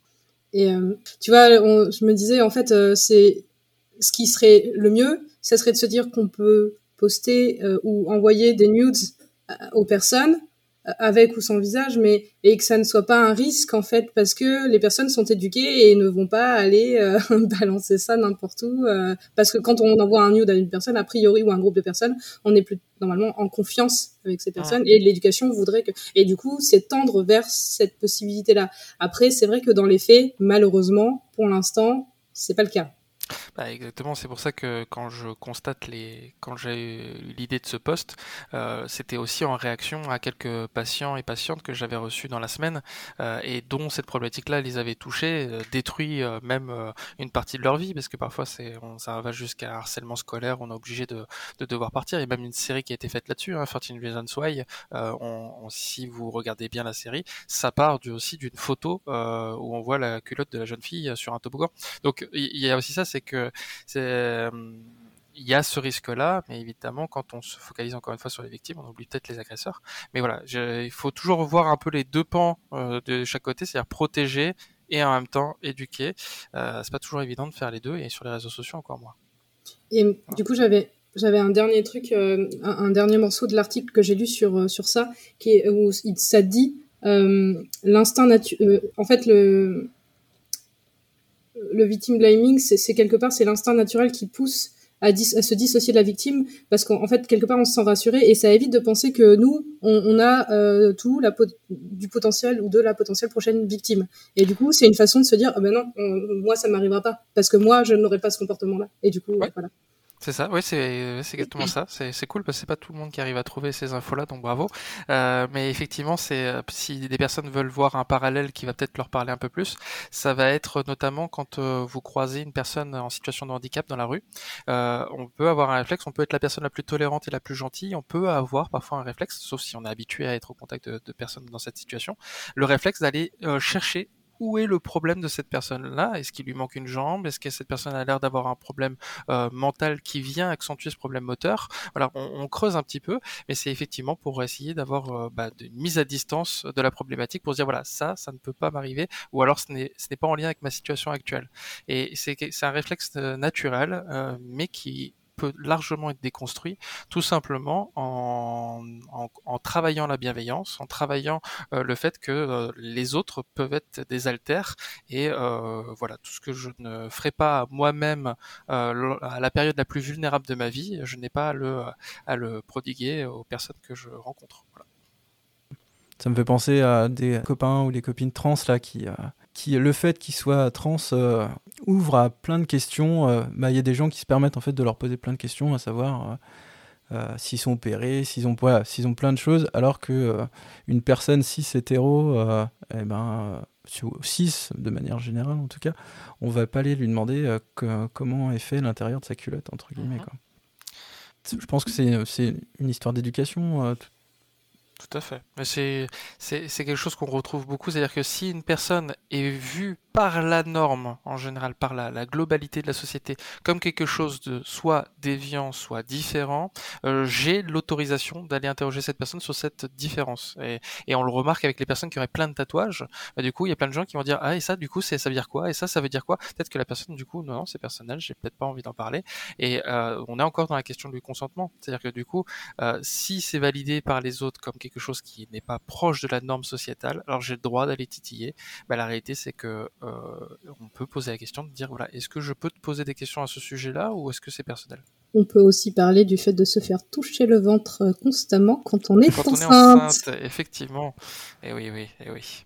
Et euh, tu vois, on, je me disais en fait, euh, c'est ce qui serait le mieux, ça serait de se dire qu'on peut poster euh, ou envoyer des nudes aux personnes avec ou sans visage, mais et que ça ne soit pas un risque en fait parce que les personnes sont éduquées et ne vont pas aller euh, balancer ça n'importe où euh, parce que quand on envoie un nude à une personne a priori ou un groupe de personnes, on est plus normalement en confiance avec ces personnes et l'éducation voudrait que et du coup c'est tendre vers cette possibilité là. Après c'est vrai que dans les faits malheureusement pour l'instant c'est pas le cas. Bah, exactement, c'est pour ça que quand je constate les, quand j'ai eu l'idée de ce poste, euh, c'était aussi en réaction à quelques patients et patientes que j'avais reçus dans la semaine euh, et dont cette problématique-là les avait touchés, euh, détruit même une partie de leur vie parce que parfois c'est, on, ça va jusqu'à harcèlement scolaire, on est obligé de, de, devoir partir. Il y a même une série qui a été faite là-dessus, hein, 13 Reasons Why. Si vous regardez bien la série, ça part aussi d'une photo où on voit la culotte de la jeune fille sur un toboggan. Donc il y, y a aussi ça, c'est que c'est euh, il y a ce risque-là, mais évidemment, quand on se focalise encore une fois sur les victimes, on oublie peut-être les agresseurs. Mais voilà, je, il faut toujours voir un peu les deux pans euh, de chaque côté, c'est-à-dire protéger et en même temps éduquer. Euh, c'est pas toujours évident de faire les deux, et sur les réseaux sociaux encore moins. Et voilà. du coup, j'avais j'avais un dernier truc, euh, un, un, dernier morceau de l'article que j'ai lu sur sur ça, qui est où ça dit l'instinct naturel. en fait, le le victim blaming, c'est quelque part c'est l'instinct naturel qui pousse à, à, se dissocier de la victime parce qu'en fait quelque part on se sent rassuré et ça évite de penser que nous on, on a euh, tout la du potentiel ou de la potentielle prochaine victime. Et du coup c'est une façon de se dire ah ben non on, moi ça m'arrivera pas parce que moi je n'aurai pas ce comportement là et du coup ouais. voilà c'est ça, oui, c'est exactement ça. C'est cool parce que c'est pas tout le monde qui arrive à trouver ces infos-là, donc bravo. Euh, mais effectivement, c'est euh, si des personnes veulent voir un parallèle qui va peut-être leur parler un peu plus, ça va être notamment quand euh, vous croisez une personne en situation de handicap dans la rue. Euh, on peut avoir un réflexe, on peut être la personne la plus tolérante et la plus gentille, on peut avoir parfois un réflexe, sauf si on est habitué à être au contact de, de personnes dans cette situation, le réflexe d'aller euh, chercher où est le problème de cette personne-là? Est-ce qu'il lui manque une jambe? Est-ce que cette personne a l'air d'avoir un problème euh, mental qui vient accentuer ce problème moteur? Voilà, on, creuse un petit peu, mais c'est effectivement pour essayer d'avoir euh, bah, une mise à distance de la problématique pour se dire voilà, ça, ça ne peut pas m'arriver, ou alors ce n'est, pas en lien avec ma situation actuelle. Et c'est, un réflexe euh, naturel, mais qui peut largement être déconstruit, tout simplement en, en, travaillant la bienveillance, en travaillant le fait que les autres peuvent être des altères et voilà tout ce que je ne ferai pas moi-même à la période la plus vulnérable de ma vie, je n'ai pas à le, à le prodiguer aux personnes que je rencontre. Ça me fait penser à des copains ou des copines trans là qui, euh, qui le fait qu'ils soient trans euh, ouvre à plein de questions. Euh, bah, il y a des gens qui se permettent en fait de leur poser plein de questions, à savoir s'ils sont opérés, s'ils ont voilà, s'ils ont plein de choses, alors que une personne cis hétéro, eh ben cis de manière générale en tout cas, on va pas aller lui demander comment est fait l'intérieur de sa culotte entre guillemets. Mhm. Quoi. Je pense que c'est une histoire d'éducation tout à fait. C'est quelque chose qu'on retrouve beaucoup, c'est-à-dire que si une personne est vue par la norme, en général, par la, la globalité de la société, comme quelque chose de soit déviant, soit différent, euh, j'ai l'autorisation d'aller interroger cette personne sur cette différence. Et, et, on le remarque avec les personnes qui auraient plein de tatouages. Bah, du coup, il y a plein de gens qui vont dire ah et ça, du coup, ça veut dire quoi? Et ça, ça veut dire quoi? Peut-être que la personne, du coup, non, non c'est personnel, j'ai peut-être pas envie d'en parler. Et euh, on est encore dans la question du consentement, c'est-à-dire que du coup, euh, si c'est validé par les autres comme quelque chose qui n'est pas proche de la norme sociétale, alors j'ai le droit d'aller titiller. Bah, la réalité, c'est que on peut poser la question de dire voilà, est-ce que je peux te poser des questions à ce sujet-là ou est-ce que c'est personnel? On peut aussi parler du fait de se faire toucher le ventre euh, constamment quand on est quand enceinte. On est enceinte, effectivement. Et eh oui, oui, et eh oui.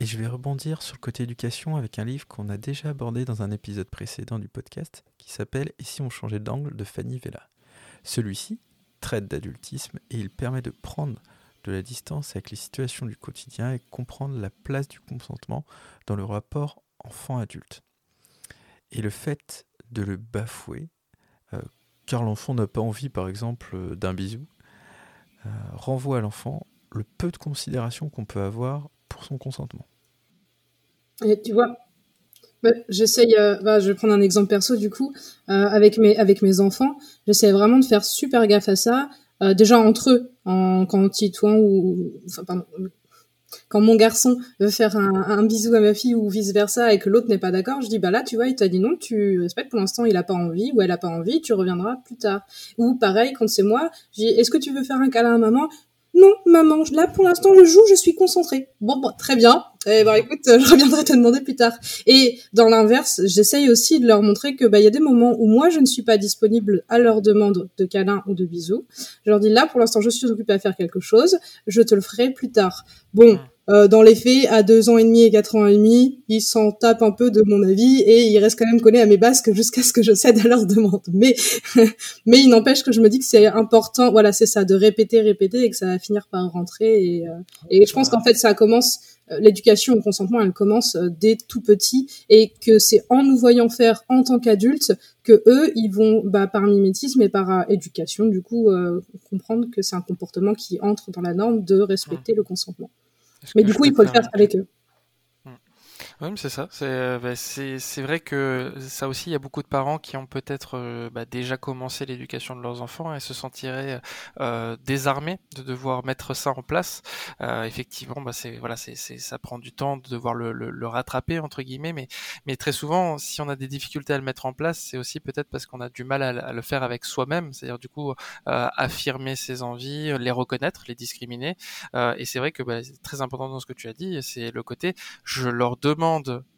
Et je vais rebondir sur le côté éducation avec un livre qu'on a déjà abordé dans un épisode précédent du podcast qui s'appelle Et si on changeait d'angle de Fanny Vella. Celui-ci traite d'adultisme et il permet de prendre de la distance avec les situations du quotidien et comprendre la place du consentement dans le rapport enfant-adulte. Et le fait de le bafouer, euh, car l'enfant n'a pas envie par exemple d'un bisou, euh, renvoie à l'enfant le peu de considération qu'on peut avoir pour son consentement. Et tu vois, j'essaye, euh, bah, je vais prendre un exemple perso du coup, avec, mes, avec mes enfants, j'essaie vraiment de faire super gaffe à ça. Euh, déjà entre eux, en, quand Titouan ou quand mon garçon veut faire un, un, bisou à ma fille ou vice versa et que l'autre n'est pas d'accord, je dis bah là tu vois il t'a dit non, tu respectes pour l'instant il a pas envie ou elle a pas envie, tu reviendras plus tard. Ou pareil quand c'est moi, je dis est-ce que tu veux faire un câlin à maman? Non, maman, là pour l'instant je joue, je suis concentrée. Bon, bon très bien. Eh ben écoute, je reviendrai te demander plus tard. Et dans l'inverse, j'essaye aussi de leur montrer que bah il y a des moments où moi je ne suis pas disponible à leur demande de câlin ou de bisous. Je leur dis là pour l'instant je suis occupée à faire quelque chose, je te le ferai plus tard. Bon. Euh, dans les faits, à deux ans et demi et quatre ans et demi, ils s'en tapent un peu de mon avis et ils restent quand même collés à mes basques jusqu'à ce que je cède à leur demande. Mais, mais il n'empêche que je me dis que c'est important, voilà, c'est ça, de répéter, répéter et que ça va finir par rentrer. Et, euh, et je pense qu'en fait, ça commence, euh, l'éducation au consentement, elle commence dès tout petit et que c'est en nous voyant faire en tant qu'adultes que eux, ils vont, bah, par mimétisme et par éducation, du coup, comprendre que c'est un comportement qui entre dans la norme de respecter le consentement. Mais du coup, il faut le faire avec eux. Oui, c'est ça. Euh, bah, c'est c'est vrai que ça aussi, il y a beaucoup de parents qui ont peut-être euh, bah, déjà commencé l'éducation de leurs enfants et se sentiraient euh, désarmés de devoir mettre ça en place. Euh, effectivement, bah, c'est voilà, c'est ça prend du temps de devoir le, le, le, rattraper entre guillemets, mais mais très souvent, si on a des difficultés à le mettre en place, c'est aussi peut-être parce qu'on a du mal à, le faire avec soi-même, c'est-à-dire du coup affirmer ses envies, les reconnaître, les discriminer. et c'est vrai que bah, c'est très important dans ce que tu as dit, c'est le côté je leur demande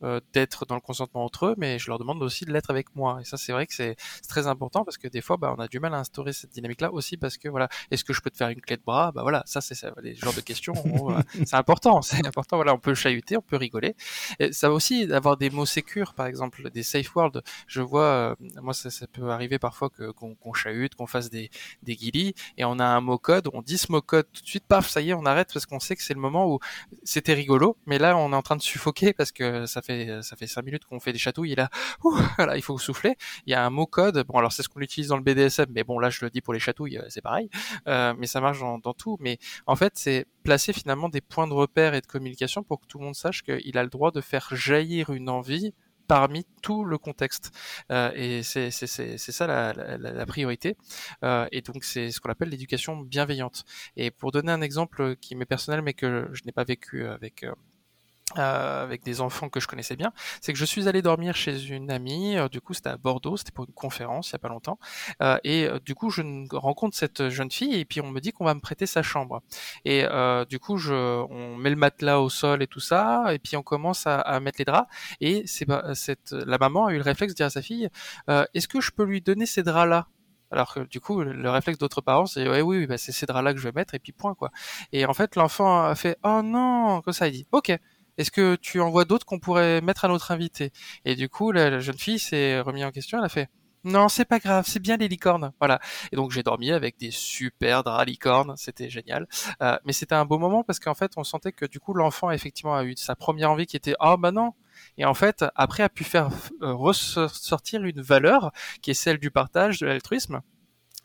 euh, d'être dans le consentement entre eux, mais je leur demande aussi de l'être avec moi. Et ça, c'est vrai que c'est très important parce que des fois, bah, on a du mal à instaurer cette dynamique-là aussi parce que voilà, est-ce que je peux te faire une clé de bras? Bah voilà, ça c'est les genres de questions. c'est important, c'est important. Voilà, on peut chahuter, on peut rigoler. Et ça va aussi avoir des mots sécures, par exemple, des safe words. Je vois, euh, moi, ça, ça, peut arriver parfois que qu'on chahute, qu'on fasse des des guilis et on a un mot code, on dit ce mot code tout de suite, paf, ça y est, on arrête parce qu'on sait que c'est le moment où c'était rigolo, mais là, on est en train de suffoquer parce que ça fait ça fait cinq minutes qu'on fait des chatouilles et là, voilà, il faut souffler. Il y a un mot code. Bon, alors c'est ce qu'on utilise dans le BDSM, mais bon là je le dis pour les chatouilles, euh, c'est pareil. Euh, mais ça marche dans, tout. Mais en fait, c'est placer finalement des points de repère et de communication pour que tout le monde sache qu'il a le droit de faire jaillir une envie parmi tout le contexte. Euh, et c'est ça la, la, priorité. Et donc c'est ce qu'on appelle l'éducation bienveillante. Et pour donner un exemple qui m'est personnel mais que je n'ai pas vécu avec euh, avec des enfants que je connaissais bien, c'est que je suis allé dormir chez une amie, euh, du coup c'était à Bordeaux, c'était pour une conférence il y a pas longtemps, euh, et du coup je rencontre cette jeune fille et puis on me dit qu'on va me prêter sa chambre. Et du coup je, on met le matelas au sol et tout ça, et puis on commence à, à mettre les draps, et c'est cette la maman a eu le réflexe de dire à sa fille, est-ce que je peux lui donner ces draps là alors que du coup, le réflexe d'autres parents, c'est ouais, oui, oui bah, c'est ces draps-là que je vais mettre et puis point quoi. Et en fait, l'enfant a fait oh non, comme ça, il dit ok. Est-ce que tu en vois d'autres qu'on pourrait mettre à notre invité? Et du coup, la, jeune fille s'est remise en question. Elle a fait non, c'est pas grave, c'est bien les licornes. Voilà. Et donc j'ai dormi avec des super draps licornes, c'était génial. Euh, mais c'était un beau moment parce qu'en fait, on sentait que du coup l'enfant effectivement a eu sa première envie qui était oh bah non. Et en fait, après a pu faire euh, ressortir une valeur qui est celle du partage, de l'altruisme.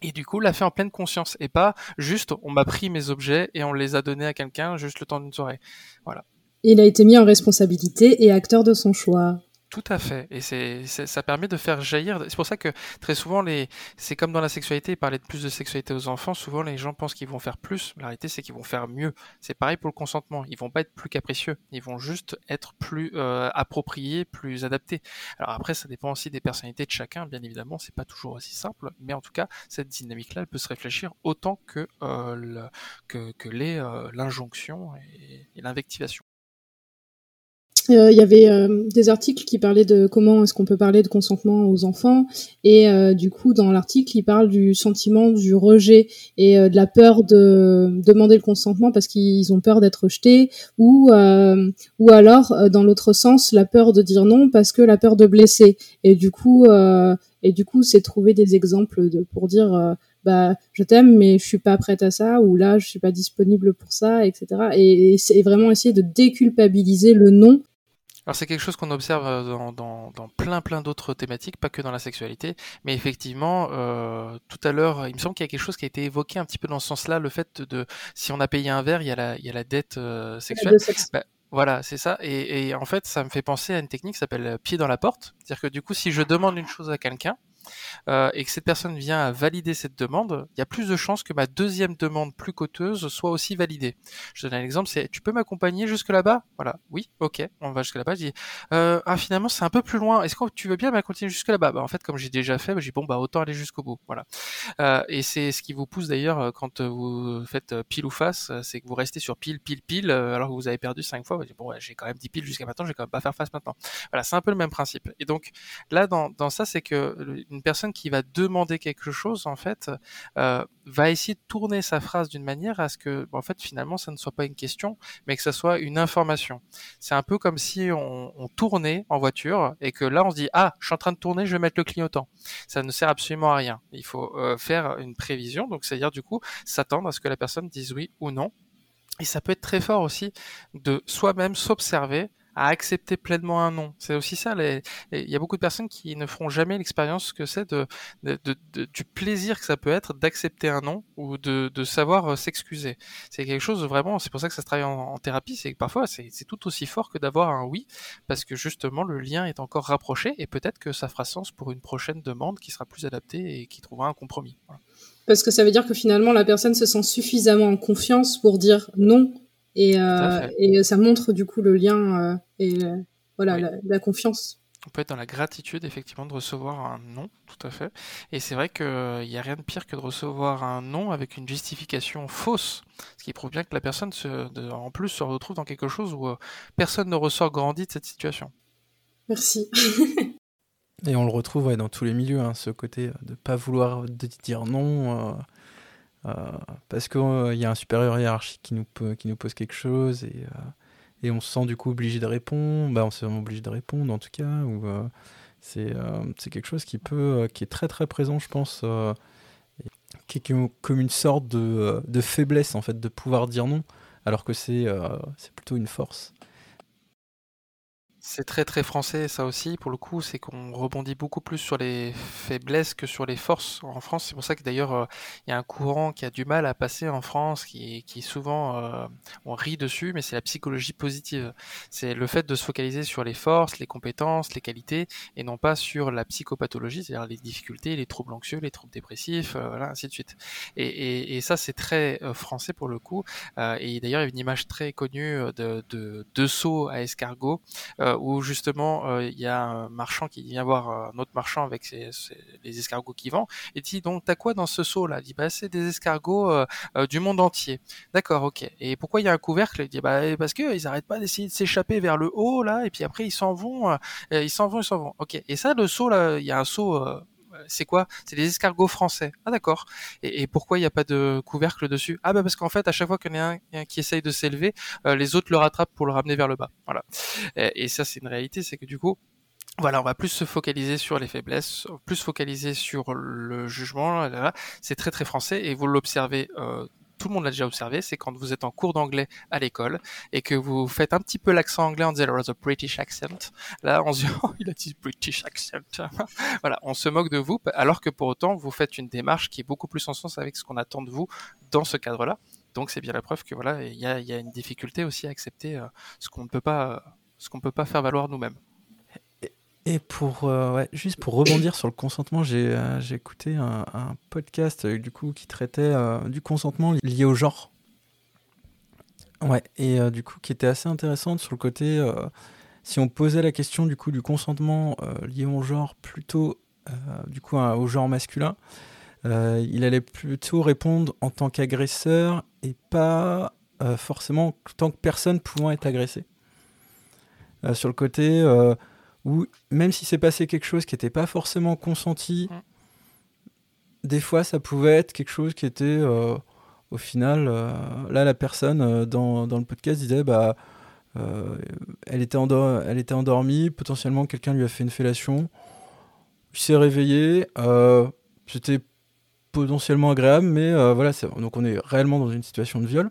Et du coup, l'a fait en pleine conscience et pas juste on m'a pris mes objets et on les a donnés à quelqu'un juste le temps d'une soirée. Voilà il a été mis en responsabilité et acteur de son choix. Tout à fait, et ça permet de faire jaillir. C'est pour ça que très souvent, c'est comme dans la sexualité, parler de plus de sexualité aux enfants, souvent les gens pensent qu'ils vont faire plus. La réalité, c'est qu'ils vont faire mieux. C'est pareil pour le consentement. Ils vont pas être plus capricieux, ils vont juste être plus euh, appropriés, plus adaptés. Alors après, ça dépend aussi des personnalités de chacun. Bien évidemment, c'est pas toujours aussi simple, mais en tout cas, cette dynamique-là, elle peut se réfléchir autant que euh, les euh, l'injonction et l'invectivation. Euh, il y avait euh, des articles qui parlaient de comment est-ce qu'on peut parler de consentement aux enfants. Et euh, du coup dans l'article il parle du sentiment du rejet et de la peur de demander le consentement parce qu'ils ont peur d'être rejetés ou ou alors dans l'autre sens la peur de dire non parce que la peur de blesser. Et du coup et du coup c'est trouver des exemples de, pour dire bah je t'aime mais je suis pas prête à ça ou là je suis pas disponible pour ça etc et, et c'est vraiment essayer de déculpabiliser le non alors c'est quelque chose qu'on observe euh, dans, dans, dans, plein plein d'autres thématiques, pas que dans la sexualité, mais effectivement, euh, tout à l'heure, il me semble qu'il y a quelque chose qui a été évoqué un petit peu dans ce sens-là, le fait de, si on a payé un verre, il y a la, il y a la dette euh, sexuelle. Bah, voilà, c'est ça. Et, et, en fait, ça me fait penser à une technique qui s'appelle pied dans la porte. C'est-à-dire que du coup, si je demande une chose à quelqu'un, euh, et que cette personne vient à valider cette demande, il y a plus de chances que ma deuxième demande plus coûteuse soit aussi validée. Je donne un exemple, c'est tu peux m'accompagner jusque là-bas? Voilà, oui, ok, on va jusque là-bas. Je dis euh, ah finalement c'est un peu plus loin. Est-ce que tu veux bien m'accompagner jusque là-bas? Bah, en fait comme j'ai déjà fait, bah, j'ai bon bah autant aller jusqu'au bout. Voilà. Euh, et c'est ce qui vous pousse d'ailleurs euh, quand vous faites euh, pile ou face, c'est que vous restez sur pile pile pile alors que vous avez perdu cinq fois. Vous dites, bon j'ai quand même dit pile jusqu'à maintenant, je vais quand même pas faire face maintenant. Voilà, c'est un peu le même principe. Et donc là dans, dans ça c'est que une personne qui va demander quelque chose, en fait, euh, va essayer de tourner sa phrase d'une manière à ce que, en fait, finalement, ça ne soit pas une question, mais que ça soit une information. C'est un peu comme si on, tournait en voiture et que là, on se dit, ah, je suis en train de tourner, je vais mettre le clignotant. Ça ne sert absolument à rien. Il faut euh, faire une prévision, donc c'est-à-dire du coup s'attendre à ce que la personne dise oui ou non. Et ça peut être très fort aussi de soi-même s'observer à accepter pleinement un non. C'est aussi ça. Il y a beaucoup de personnes qui ne feront jamais l'expérience que c'est de, du plaisir que ça peut être d'accepter un non ou de, savoir euh, s'excuser. C'est quelque chose vraiment. C'est pour ça que ça se travaille en, thérapie. C'est que parfois c'est tout aussi fort que d'avoir un oui parce que justement le lien est encore rapproché et peut-être que ça fera sens pour une prochaine demande qui sera plus adaptée et qui trouvera un compromis. Parce que ça veut dire que finalement la personne se sent suffisamment en confiance pour dire non et, euh, et ça montre du coup le lien euh, et euh, voilà la, confiance. On peut être dans la gratitude effectivement de recevoir un non, tout à fait. Et c'est vrai qu'il n'y a rien de pire que de recevoir un non avec une justification fausse, ce qui prouve bien que la personne se, de, en plus se retrouve dans quelque chose où personne ne ressort grandi de cette situation. Merci. Et on le retrouve ouais, dans tous les milieux, hein, ce côté de ne pas vouloir dire non. Euh, parce qu'il euh, y a un supérieur hiérarchique qui nous, pose quelque chose et, euh, et on se sent du coup obligé de répondre, bah, on se sent obligé de répondre en tout cas, c'est quelque chose qui, peut, est très très présent, je pense, qui est comme une sorte de, de, faiblesse en fait, de pouvoir dire non, alors que c'est plutôt une force. C'est très très français ça aussi pour le coup, c'est qu'on rebondit beaucoup plus sur les faiblesses que sur les forces en France. C'est pour ça que d'ailleurs euh, il y a un courant qui a du mal à passer en France, qui, qui souvent euh, on rit dessus, mais c'est la psychologie positive. C'est le fait de se focaliser sur les forces, les compétences, les qualités, et non pas sur la psychopathologie, c'est-à-dire les difficultés, les troubles anxieux, les troubles dépressifs, euh, voilà, ainsi de suite. Et, et, et ça c'est très français pour le coup. et d'ailleurs il y a une image très connue de, de, de saut à escargot où justement euh, il y a un marchand qui vient voir un autre marchand avec les escargots qu'il vend et dit donc t'as quoi dans ce seau là Il dit bah c'est des escargots euh, euh, du monde entier. D'accord, ok. Et pourquoi il y a un couvercle? Il dit bah parce que ils arrêtent pas d'essayer de s'échapper vers le haut là et puis après ils s'en vont, ils s'en vont, ils s'en vont. Ok. Et ça le seau là, il y a un seau c'est quoi? C'est des escargots français. Ah d'accord. Et, pourquoi il n'y a pas de couvercle dessus? Ah bah parce qu'en fait à chaque fois qu'il y en a un, qui essaye de s'élever, euh, les autres le rattrapent pour le ramener vers le bas. Voilà. Et, ça c'est une réalité, c'est que du coup voilà, on va plus se focaliser sur les faiblesses, plus focaliser sur le jugement. C'est très très français et vous l'observez euh, tout le monde l'a déjà observé, c'est quand vous êtes en cours d'anglais à l'école et que vous faites un petit peu l'accent anglais en disant there British accent. Là, on se dit oh, il a dit British accent. voilà, on se moque de vous, alors que pour autant vous faites une démarche qui est beaucoup plus en sens avec ce qu'on attend de vous dans ce cadre-là. Donc c'est bien la preuve que voilà, il y a, une difficulté aussi à accepter euh, ce qu'on ne peut pas, ce qu'on peut pas faire valoir nous-mêmes. Et pour euh, juste pour rebondir sur le consentement, j'ai euh, écouté un, podcast euh, du coup qui traitait du consentement lié au genre. Ouais, et du coup qui était assez intéressante sur le côté si on posait la question du coup du consentement lié au genre plutôt du coup au genre masculin, il allait plutôt répondre en tant qu'agresseur et pas forcément en tant que personne pouvant être agressée. sur le côté où même si c'est passé quelque chose qui n'était pas forcément consenti, mm. des fois ça pouvait être quelque chose qui était euh, au final, euh, là la personne euh, dans, dans, le podcast disait bah elle, était elle était endormie, potentiellement quelqu'un lui a fait une fellation, il s'est réveillé, c'était potentiellement agréable, mais voilà, donc on est réellement dans une situation de viol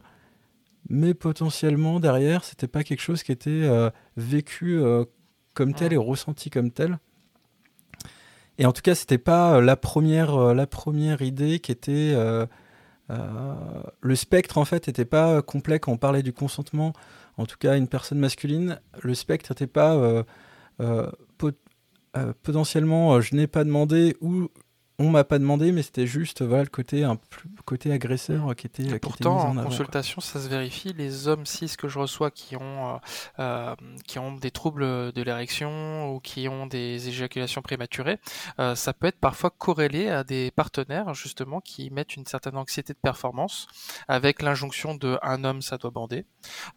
mais potentiellement derrière, c'était pas quelque chose qui était vécu comme tel et ressenti comme tel. Et en tout cas, c'était pas euh, la première, euh, la première idée qui était. Euh, le spectre, en fait, n'était pas complet quand on parlait du consentement. En tout cas, une personne masculine, le spectre n'était pas potentiellement je n'ai pas demandé ou on m'a pas demandé, mais c'était juste voilà, le côté, un côté agresseur qui était. pourtant, en, consultation, ça se vérifie. Les hommes cis que je reçois qui ont, euh, euh, qui ont des troubles de l'érection ou qui ont des éjaculations prématurées, euh, ça peut être parfois corrélé à des partenaires justement qui mettent une certaine anxiété de performance avec l'injonction de un homme ça doit bander,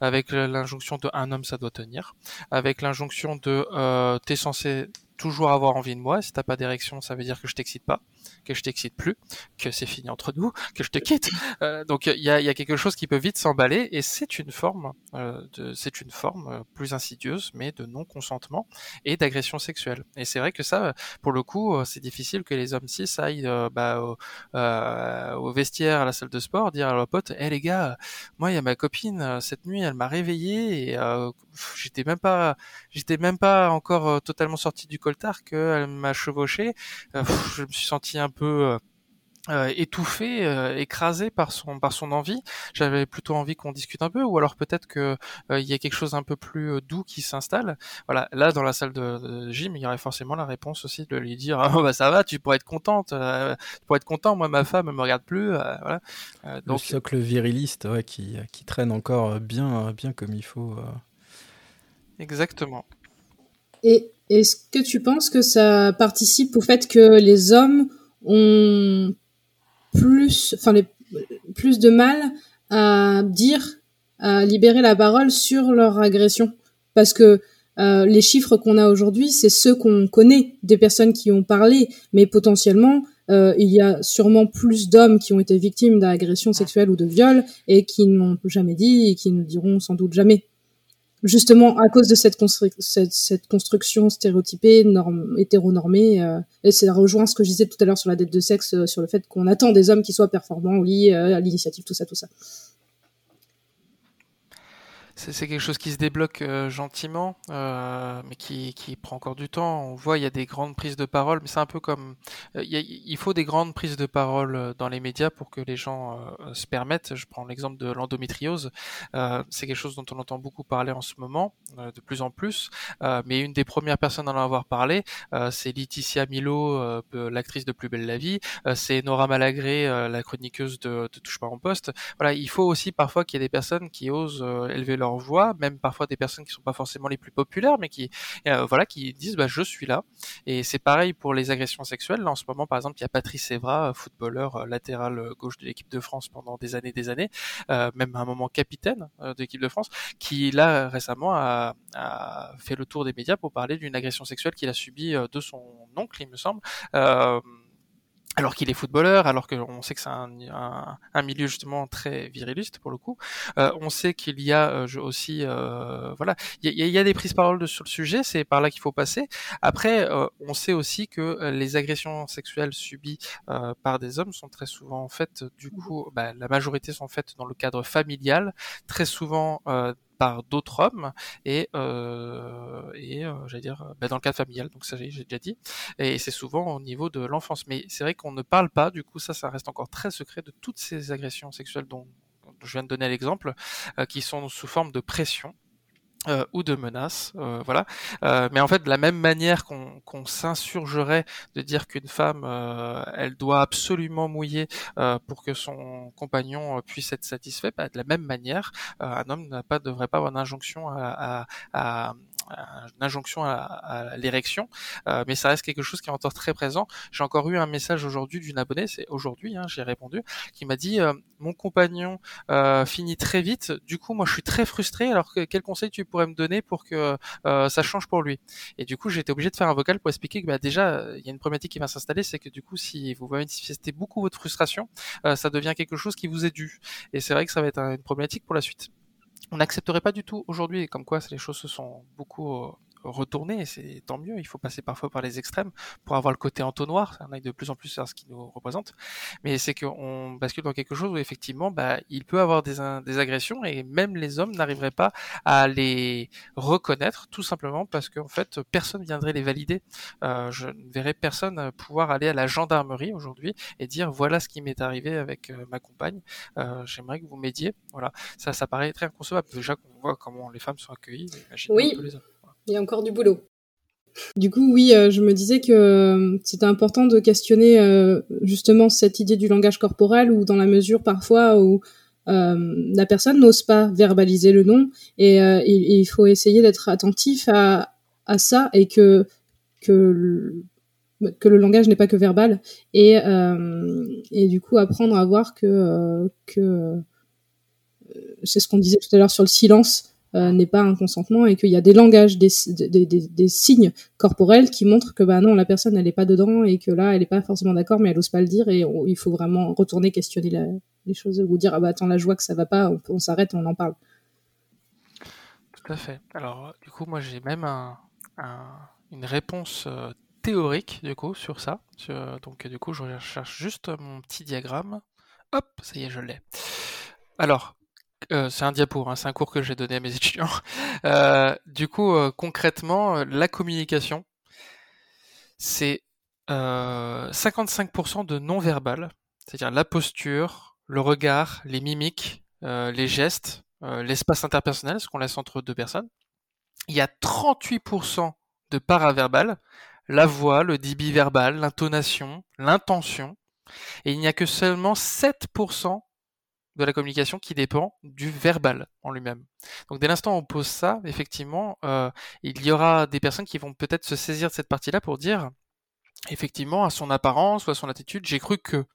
avec l'injonction de un homme ça doit tenir, avec l'injonction de t'es censé toujours avoir envie de moi. Si t'as pas d'érection, ça veut dire que je t'excite pas, que je t'excite plus, que c'est fini entre nous, que je te quitte. Euh, donc il y a, quelque chose qui peut vite s'emballer et c'est une forme, euh, c'est une forme euh, plus insidieuse, mais de non consentement et d'agression sexuelle. Et c'est vrai que ça, pour le coup, c'est difficile que les hommes cis aillent bah, au, vestiaire, à la salle de sport, dire à leurs potes, hé les gars, moi il y a ma copine cette nuit, elle m'a réveillé et j'étais même pas, j'étais même pas encore totalement sorti du coltard qu'elle m'a chevauché. Euh, je me suis senti un peu euh, euh, étouffé, écrasé par son par son envie. J'avais plutôt envie qu'on discute un peu, ou alors peut-être que il y a quelque chose un peu plus doux qui s'installe. Voilà, là dans la salle de, gym, il y aurait forcément la réponse aussi de lui dire oh, bah ça va, tu pourrais être contente, tu pourrais être content. Moi ma femme ne me regarde plus. voilà. donc le socle viriliste, ouais, qui qui traîne encore bien bien comme il faut. Exactement. Et est-ce que tu penses que ça participe au fait que les hommes ont plus, enfin, plus de mal à dire, à libérer la parole sur leur agression. Parce que euh, les chiffres qu'on a aujourd'hui, c'est ceux qu'on connaît des personnes qui ont parlé, mais potentiellement, euh, il y a sûrement plus d'hommes qui ont été victimes d'agressions sexuelles ou de viols et qui n'ont jamais dit et qui ne diront sans doute jamais justement à cause de cette, construction stéréotypée, norme, hétéronormée. Euh, et ça rejoint ce que je disais tout à l'heure sur la dette de sexe, euh, sur le fait qu'on attend des hommes qui soient performants au lit, euh, à l'initiative, tout ça, tout ça. C'est quelque chose qui se débloque euh, gentiment, euh, mais qui, prend encore du temps. On voit, il y a des grandes prises de parole, mais c'est un peu comme... Euh, il, il, faut des grandes prises de parole dans les médias pour que les gens se permettent. Je prends l'exemple de l'endométriose. c'est quelque chose dont on entend beaucoup parler en ce moment, de plus en plus. mais une des premières personnes à en avoir parlé, c'est Laetitia Milo, l'actrice de Plus belle la vie. c'est Nora Malagré, la chroniqueuse de, de Touche pas en poste. Voilà, il faut aussi parfois qu'il y ait des personnes qui osent élever leur voix, même parfois des personnes qui sont pas forcément les plus populaires, mais qui euh, voilà qui disent bah je suis là. Et c'est pareil pour les agressions sexuelles. En ce moment par exemple il y a Patrice Evra, footballeur euh, latéral euh, gauche de l'équipe de France pendant des années des années, même à un moment capitaine de l'équipe de France, qui là récemment a, fait le tour des médias pour parler d'une agression sexuelle qu'il a subie de son oncle il me semble. Euh, alors qu'il est footballeur, alors qu'on sait que c'est un, un, un, milieu justement très viriliste pour le coup. Euh, on sait qu'il y a euh, aussi, euh, voilà, il y, y, a des prises parole de, sur le sujet, c'est par là qu'il faut passer. Après, euh, on sait aussi que les agressions sexuelles subies euh, par des hommes sont très souvent faites, du coup, bah, la majorité sont faites dans le cadre familial, très souvent par d'autres hommes et euh, et euh, j'allais dire bah, dans le cadre familial. Donc ça j'ai déjà dit. Et c'est souvent au niveau de l'enfance. Mais c'est vrai qu'on ne parle pas. Du coup ça ça reste encore très secret de toutes ces agressions sexuelles dont je viens de donner l'exemple, euh, qui sont sous forme de pression, euh, ou de menaces, euh, voilà. Euh, mais en fait, de la même manière qu'on qu'on s'insurgerait de dire qu'une femme, euh, elle doit absolument mouiller euh, pour que son compagnon puisse être satisfait, bah, de la même manière, un homme n'a pas devrait pas avoir d'injonction à, à, à une injonction à, à l'érection, euh, mais ça reste quelque chose qui est encore très présent. J'ai encore eu un message aujourd'hui d'une abonnée, c'est aujourd'hui, hein, j'ai répondu, qui m'a dit euh, mon compagnon euh, finit très vite, du coup moi je suis très frustré. Alors que, quel conseil tu pourrais me donner pour que euh, ça change pour lui? Et du coup j'ai été obligé de faire un vocal pour expliquer que bah, déjà il y a une problématique qui va s'installer, c'est que du coup si vous manifestez beaucoup votre frustration, euh, ça devient quelque chose qui vous est dû. Et c'est vrai que ça va être une problématique pour la suite on n'accepterait pas du tout aujourd'hui, comme quoi les choses se sont beaucoup euh, retourner, c'est tant mieux. Il faut passer parfois par les extrêmes pour avoir le côté entonnoir. On aille de plus en plus à ce qui nous représente. Mais c'est qu'on bascule dans quelque chose où effectivement, bah, il peut avoir des, des agressions et même les hommes n'arriveraient pas à les reconnaître, tout simplement parce qu'en fait, personne viendrait les valider. Euh, je ne verrais personne pouvoir aller à la gendarmerie aujourd'hui et dire voilà ce qui m'est arrivé avec euh, ma compagne. Euh, J'aimerais que vous m'aidiez. Voilà, ça, ça paraît très inconcevable. Déjà qu'on voit comment les femmes sont accueillies. Oui. Les hommes. Il y a encore du boulot. Du coup, oui, euh, je me disais que euh, c'était important de questionner euh, justement cette idée du langage corporel, ou dans la mesure parfois où la personne n'ose pas verbaliser le nom, et, il, faut essayer d'être attentif à, ça et que que le, que le langage n'est pas que verbal, et et du coup apprendre à voir que que c'est ce qu'on disait tout à l'heure sur le silence n'est pas un consentement et qu'il y a des langages, des, des, des, signes corporels qui montrent que bah non, la personne elle est pas dedans et que là elle est pas forcément d'accord mais elle ose pas le dire et il faut vraiment retourner questionner la, les choses ou dire ah bah attends là je vois que ça va pas, on, s'arrête on en parle. Tout à fait. Alors du coup moi j'ai même un, un, une réponse euh, théorique du coup sur ça. Sur, donc du coup je recherche juste mon petit diagramme. Hop, ça y est je l'ai. Alors euh, c'est un diapo, hein, c'est un cours que j'ai donné à mes étudiants. Euh, du coup, euh, concrètement, la communication, c'est 55% de non-verbal, c'est-à-dire la posture, le regard, les mimiques, les gestes, l'espace interpersonnel, ce qu'on laisse entre deux personnes. Il y a 38% de paraverbal, la voix, le débit verbal, l'intonation, l'intention, et il n'y a que seulement 7% de la communication qui dépend du verbal en lui-même. Donc dès l'instant où on pose ça, effectivement, euh, il y aura des personnes qui vont peut-être se saisir de cette partie-là pour dire, effectivement, à son apparence ou à son attitude, j'ai cru que.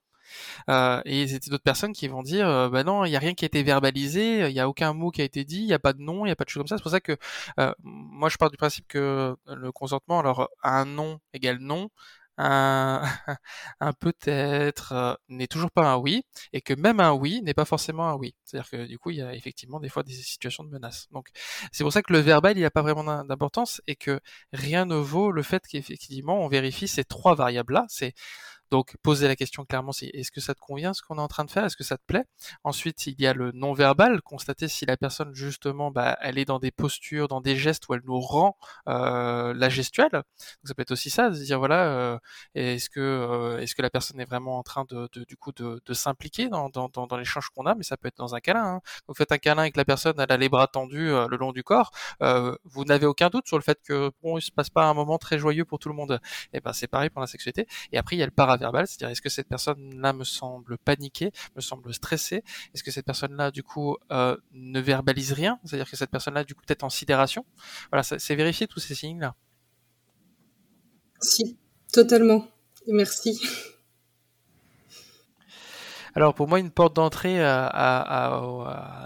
Euh, et c'était d'autres personnes qui vont dire, euh, bah non, il n'y a rien qui a été verbalisé, il n'y a aucun mot qui a été dit, il n'y a pas de nom, il n'y a pas de choses comme ça. C'est pour ça que euh, moi je pars du principe que le consentement, alors un nom égale non, un, peut-être euh, n'est toujours pas un oui, et que même un oui n'est pas forcément un oui. C'est-à-dire que du coup, il y a effectivement des fois des situations de menace. Donc, c'est pour ça que le verbal, il n'y a pas vraiment d'importance, et que rien ne vaut le fait qu'effectivement, on vérifie ces trois variables-là. C'est Donc poser la question clairement, c'est est-ce que ça te convient ce qu'on est en train de faire? Est-ce que ça te plaît? Ensuite, il y a le non-verbal, constater si la personne justement, bah, elle est dans des postures, dans des gestes où elle nous rend euh, la gestuelle. Donc, ça peut être aussi ça, de dire voilà, euh, est-ce que euh, est-ce que la personne est vraiment en train de, du coup de, s'impliquer dans, dans, l'échange qu'on a, mais ça peut être dans un câlin. Hein. Vous faites un câlin avec la personne, elle a les bras tendus le long du corps, vous n'avez aucun doute sur le fait que bon, il se passe pas un moment très joyeux pour tout le monde. Et ben c'est pareil pour la sexualité. Et après il y a le c'est-à-dire est-ce que cette personne-là me semble paniquer, me semble stressée, est-ce que cette personne-là du coup euh, ne verbalise rien, c'est-à-dire que cette personne-là du coup peut-être en sidération? Voilà, c'est vérifier tous ces signes-là. Si, totalement. Merci. Alors pour moi, une porte d'entrée à,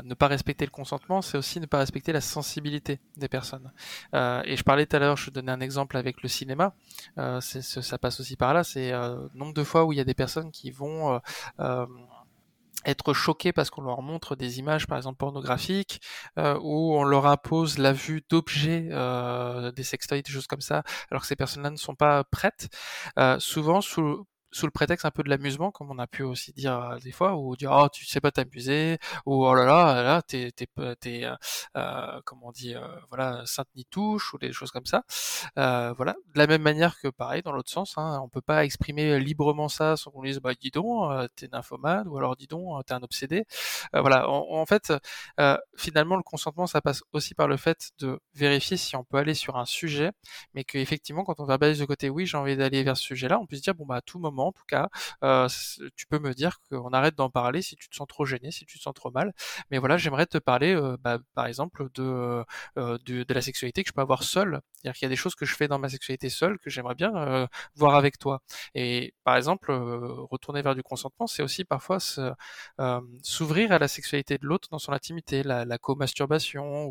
ne pas respecter le consentement, c'est aussi ne pas respecter la sensibilité des personnes. Euh, et je parlais tout à l'heure, je donnais un exemple avec le cinéma. Euh, ça passe aussi par là. C'est euh, nombre de fois où il y a des personnes qui vont euh, être choquées parce qu'on leur montre des images, par exemple pornographiques, euh, où on leur impose la vue d'objets, euh, des sextoys, des choses comme ça, alors que ces personnes-là ne sont pas prêtes. Euh, souvent, sous, sous le prétexte un peu de l'amusement, comme on a pu aussi dire euh, des fois, ou dire oh tu sais pas t'amuser, ou oh là là là t'es t'es t'es euh, euh, comment on dit euh, voilà sainte ni touche ou des choses comme ça. Euh, voilà de la même manière que pareil dans l'autre sens, hein, on peut pas exprimer librement ça sans qu'on dise bah dis donc t'es nymphomane ou alors dis donc t'es un obsédé. voilà en, fait finalement le consentement ça passe aussi par le fait de vérifier si on peut aller sur un sujet, mais que effectivement quand on verbalise de côté oui j'ai envie d'aller vers ce sujet-là, on puisse dire bon bah à tout moment en tout cas, tu peux me dire qu'on arrête d'en parler si tu te sens trop gêné, si tu te sens trop mal. Mais voilà, j'aimerais te parler, bah, par exemple, de, de, la sexualité que je peux avoir seule. C'est-à-dire qu'il y a des choses que je fais dans ma sexualité seule que j'aimerais bien voir avec toi. Et par exemple, retourner vers du consentement, c'est aussi parfois s'ouvrir à la sexualité de l'autre dans son intimité, la, la co-masturbation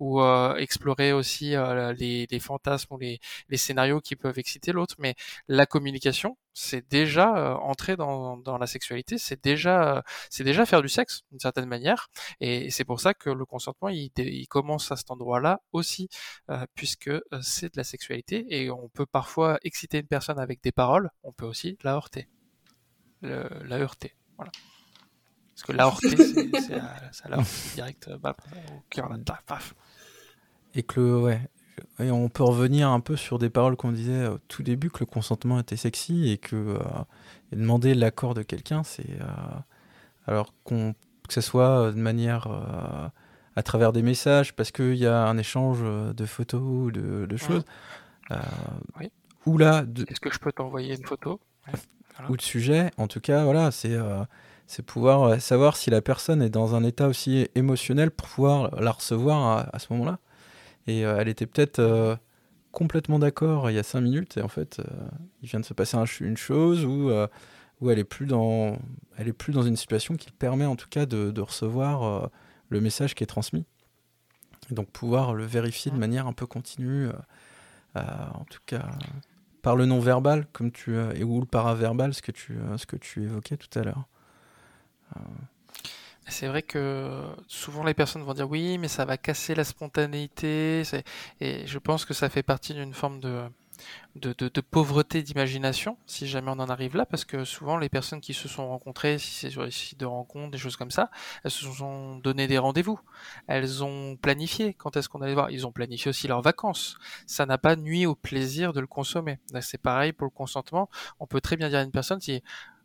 ou, explorer aussi les, fantasmes ou les scénarios qui peuvent exciter l'autre. Mais la communication, c'est déjà euh, entrer dans, dans, la sexualité, c'est déjà c'est déjà faire du sexe d'une certaine manière, et c'est pour ça que le consentement il, il commence à cet endroit-là aussi, euh, puisque euh, c'est de la sexualité et on peut parfois exciter une personne avec des paroles, on peut aussi la heurter, la heurter, voilà. Parce que la heurter, c'est la direct, bah, au cœur là, paf. Et que le, ouais, et on peut revenir un peu sur des paroles qu'on disait au tout début, que le consentement était sexy et que euh, demander l'accord de quelqu'un, c'est. Euh, alors qu'on, que ce soit de manière. Euh, à travers des messages, parce qu'il y a un échange de photos ou de, choses. oui. Ou là. Est-ce que je peux t'envoyer une photo? Ou de sujet. En tout cas, voilà, c'est. c'est pouvoir savoir si la personne est dans un état aussi émotionnel pour pouvoir la recevoir à ce moment-là. Et euh, elle était peut-être euh, complètement d'accord il y a cinq minutes, et en fait, euh, il vient de se passer une chose où, où elle est plus dans, elle est plus dans une situation qui permet en tout cas de, de recevoir le message qui est transmis. Et donc pouvoir le vérifier de manière un peu continue, en tout cas par le non-verbal, comme tu et ou le paraverbal, ce que tu, ce que tu évoquais tout à l'heure. C'est vrai que souvent les personnes vont dire oui, mais ça va casser la spontanéité. Et je pense que ça fait partie d'une forme de, pauvreté d'imagination, si jamais on en arrive là, parce que souvent les personnes qui se sont rencontrées, si c'est sur les sites de rencontres, des choses comme ça, elles se sont donné des rendez-vous. Elles ont planifié quand est-ce qu'on allait voir. Ils ont planifié aussi leurs vacances. Ça n'a pas nuit au plaisir de le consommer. C'est pareil pour le consentement. On peut très bien dire à une personne si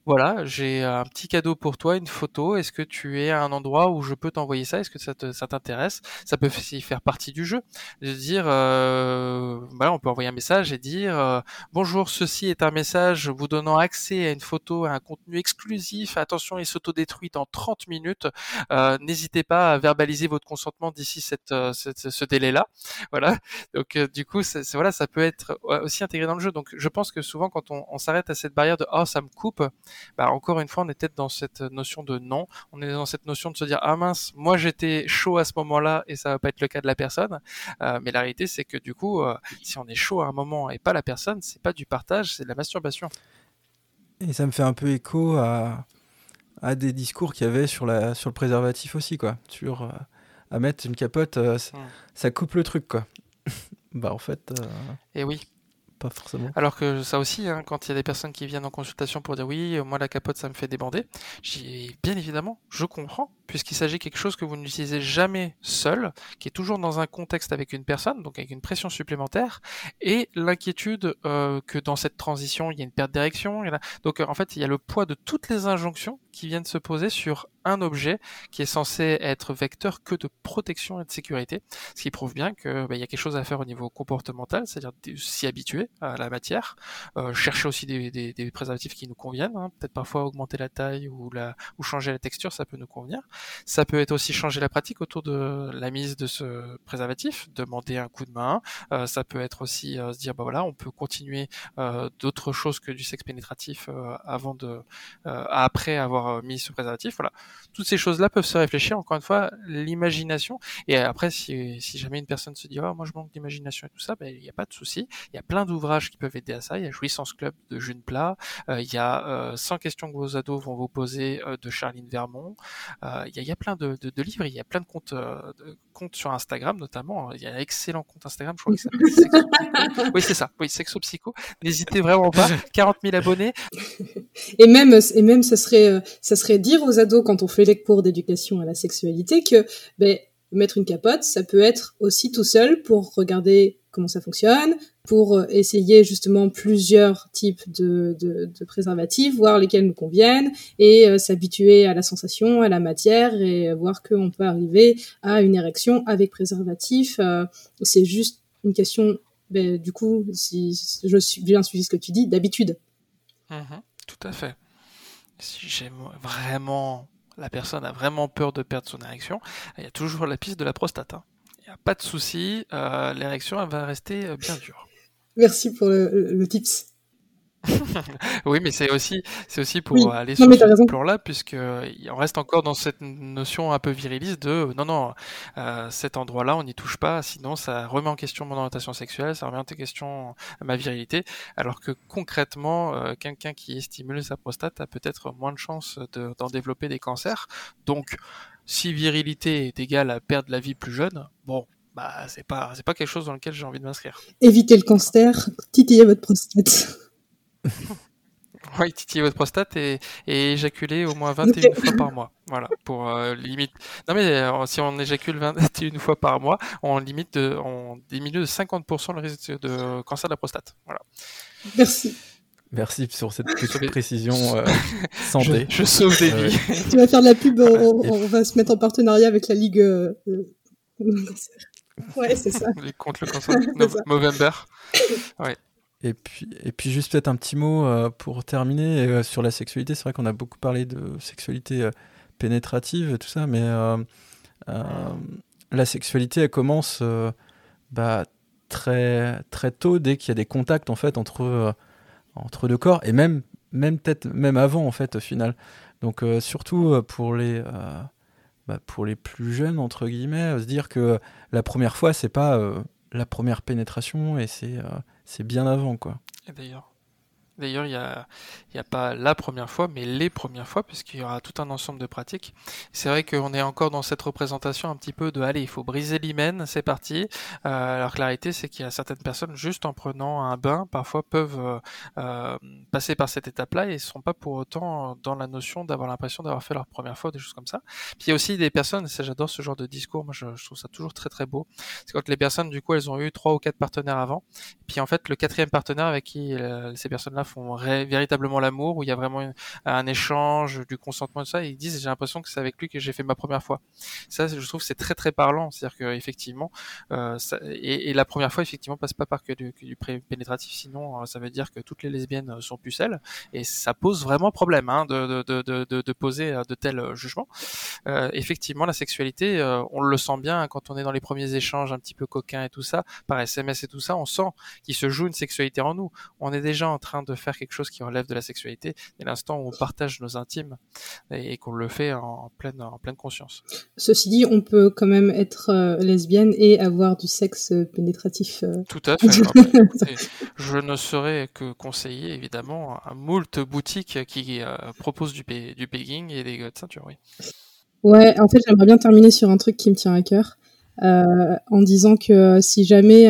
voilà, j'ai un petit cadeau pour toi, une photo. Est-ce que tu es à un endroit où je peux t'envoyer ça? Est-ce que ça, ça t'intéresse? Ça peut aussi faire partie du jeu. Dire, euh, voilà, on peut envoyer un message et dire euh, bonjour, ceci est un message vous donnant accès à une photo, à un contenu exclusif. Attention, il s'autodétruit en 30 minutes. Euh, n'hésitez pas à verbaliser votre consentement d'ici ce délai-là. Voilà. Donc du coup, voilà, ça peut être aussi intégré dans le jeu. Donc je pense que souvent quand on, on s'arrête à cette barrière de oh ça me coupe bah, encore une fois, on est peut-être dans cette notion de non. On est dans cette notion de se dire ah mince, moi j'étais chaud à ce moment-là et ça va pas être le cas de la personne. Euh, mais la réalité, c'est que du coup, euh, si on est chaud à un moment et pas la personne, c'est pas du partage, c'est de la masturbation. Et ça me fait un peu écho à, à des discours qu'il y avait sur, la, sur le préservatif aussi, quoi. Sur euh, à mettre une capote, ça coupe le truc, quoi. bah en fait. Et oui Alors que ça aussi, hein, quand il y a des personnes qui viennent en consultation pour dire oui, moi la capote ça me fait débander, j'ai bien évidemment, je comprends, puisqu'il s'agit de quelque chose que vous n'utilisez jamais seul, qui est toujours dans un contexte avec une personne, donc avec une pression supplémentaire, et l'inquiétude euh, que dans cette transition, il y a une perte d'érection. Donc en fait, il y a le poids de toutes les injonctions qui viennent se poser sur un objet qui est censé être vecteur que de protection et de sécurité, ce qui prouve bien qu'il bah, y a quelque chose à faire au niveau comportemental, c'est-à-dire s'y habituer à la matière, euh, chercher aussi des, des, des, préservatifs qui nous conviennent, hein. peut-être parfois augmenter la taille ou, la, ou changer la texture, ça peut nous convenir. Ça peut être aussi changer la pratique autour de la mise de ce préservatif, demander un coup de main, euh, ça peut être aussi euh, se dire bah voilà, on peut continuer euh, d'autres choses que du sexe pénétratif euh, avant de après avoir mis ce préservatif, voilà toutes ces choses-là peuvent se réfléchir. Encore une fois, l'imagination. Et après, si, si, jamais une personne se dit, oh, moi je manque d'imagination et tout ça, ben, il n'y a pas de souci. Il y a plein d'ouvrages qui peuvent aider à ça. Il y a Jouissance Club de June Plat. Euh, il y a euh, 100 questions que vos ados vont vous poser euh, de Charline Vermont. Euh, il, y a, il y a plein de, de, de, livres. Il y a plein de comptes, euh, de comptes sur Instagram notamment. Il y a un excellent compte Instagram, je crois que s'appelle Sexo Oui, c'est ça. Oui, Sexo Psycho. N'hésitez vraiment pas. 40 000 abonnés. Et même, et même, ça serait, ça serait dire aux ados quand on fait les cours d'éducation à la sexualité que ben, mettre une capote, ça peut être aussi tout seul pour regarder comment ça fonctionne, pour essayer justement plusieurs types de, de, de préservatifs, voir lesquels nous conviennent, et euh, s'habituer à la sensation, à la matière, et voir qu'on peut arriver à une érection avec préservatif. Euh, c'est juste une question, ben, du coup, si, si je suis bien suivi ce que tu dis, d'habitude. Mmh, tout à fait. Si j'aime vraiment la personne a vraiment peur de perdre son érection, il y a toujours la piste de la prostate. Hein. Il n'y a pas de souci, euh, l'érection elle va rester euh, bien dure. Merci pour le, le tips. oui, mais c'est aussi, c'est aussi pour oui. aller sur ce plan-là, puisqu'on reste encore dans cette notion un peu viriliste de non, non, euh, cet endroit-là, on n'y touche pas, sinon ça remet en question mon orientation sexuelle, ça remet en question ma virilité, alors que concrètement, euh, quelqu'un qui stimule sa prostate a peut-être moins de chances d'en de, développer des cancers. Donc, si virilité est égale à perdre la vie plus jeune, bon, bah, c'est pas, c'est pas quelque chose dans lequel j'ai envie de m'inscrire. Évitez le cancer, titillez votre prostate. oui, titiller votre prostate et, et, éjaculer au moins 21 okay. fois par mois. Voilà, pour euh, limite. Non mais euh, si on éjacule 21 fois par mois, on limite, de, on diminue de 50% le risque de cancer de la prostate. Voilà. Merci. Merci sur cette petite précision euh, santé. Je, je, sauve des vies. tu vas faire de la pub, on, on, va se mettre en partenariat avec la Ligue. Euh, ouais, c'est ça. Contre le cancer. Movember. Ouais. Et puis, et puis juste peut-être un petit mot euh, pour terminer euh, sur la sexualité. C'est vrai qu'on a beaucoup parlé de sexualité euh, pénétrative et tout ça, mais la sexualité, elle commence bah, très, très tôt, dès qu'il y a des contacts en fait entre, entre deux corps, et même, même peut-être même avant en fait au final. Donc surtout pour les, bah, pour les plus jeunes entre guillemets, se dire que la première fois, c'est pas la première pénétration et c'est c'est bien avant, quoi. Et d'ailleurs, D'ailleurs, il n'y a, a pas la première fois, mais les premières fois, puisqu'il y aura tout un ensemble de pratiques. C'est vrai qu'on est encore dans cette représentation un petit peu de allez, il faut briser l'hymen, c'est parti. Euh, alors que la réalité, c'est qu'il y a certaines personnes, juste en prenant un bain, parfois peuvent euh, euh, passer par cette étape-là et ne sont pas pour autant dans la notion d'avoir l'impression d'avoir fait leur première fois, des choses comme ça. Puis il y a aussi des personnes, ça j'adore ce genre de discours, moi je, trouve ça toujours très très beau. C'est quand les personnes, du coup, elles ont eu trois ou quatre partenaires avant, puis en fait, le quatrième partenaire avec qui ces personnes-là font véritablement l'amour, où il y a vraiment un échange, du consentement, tout ça, et ils disent j'ai l'impression que c'est avec lui que j'ai fait ma première fois. Ça, je trouve c'est très très parlant, c'est-à-dire que effectivement, euh, et, la première fois effectivement passe pas par que du, que du pénétratif, sinon euh, ça veut dire que toutes les lesbiennes sont pucelles, et ça pose vraiment problème hein, de, de, de, de, de poser euh, de tels jugements. Euh, effectivement, la sexualité, euh, on le sent bien quand on est dans les premiers échanges un petit peu coquins et tout ça, par SMS et tout ça, on sent qu'il se joue une sexualité en nous. On est déjà en train de faire quelque chose qui relève de la sexualité dès l'instant où on partage nos intimes et, qu'on le fait en pleine, en pleine conscience. Ceci dit, on peut quand même être euh, lesbienne et avoir du sexe pénétratif. Euh... Tout à fait. Je ne saurais que conseiller évidemment un moult boutique qui euh, propose du, du pegging et des de ceinture, oui. Ouais, en fait, j'aimerais bien terminer sur un truc qui me tient à cœur. en disant que si jamais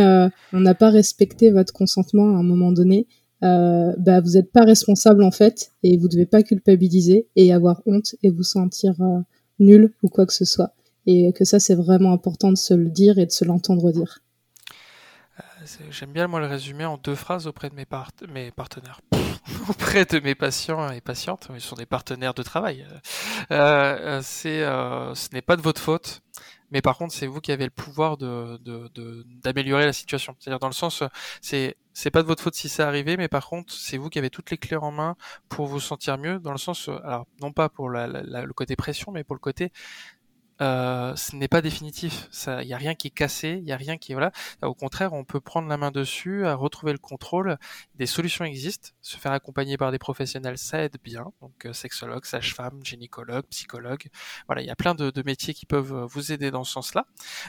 on n'a pas respecté votre consentement à un moment donné, bah, vous n'êtes pas responsable en fait et vous devez pas culpabiliser et avoir honte et vous sentir nul ou quoi que ce soit. Et que ça, c'est vraiment important de se le dire et de se l'entendre dire. J'aime bien moi le résumer en deux phrases auprès de mes, mes partenaires, auprès de mes patients et patientes. Ils sont des partenaires de travail. Euh, euh, euh, ce n'est pas de votre faute, mais par contre c'est vous qui avez le pouvoir de, d'améliorer la situation. C'est-à-dire dans le sens, c'est c'est pas de votre faute si c'est arrivé, mais par contre c'est vous qui avez toutes les clés en main pour vous sentir mieux. Dans le sens, alors non pas pour le côté pression, mais pour le côté euh, ce n'est pas définitif. Il n'y a rien qui est cassé, il n'y a rien qui voilà. Au contraire, on peut prendre la main dessus, à retrouver le contrôle. Des solutions existent. Se faire accompagner par des professionnels, ça aide bien. Donc euh, sexologue, sage-femme, gynécologue, psychologue. Voilà, il y a plein de, métiers qui peuvent euh, vous aider dans ce sens-là.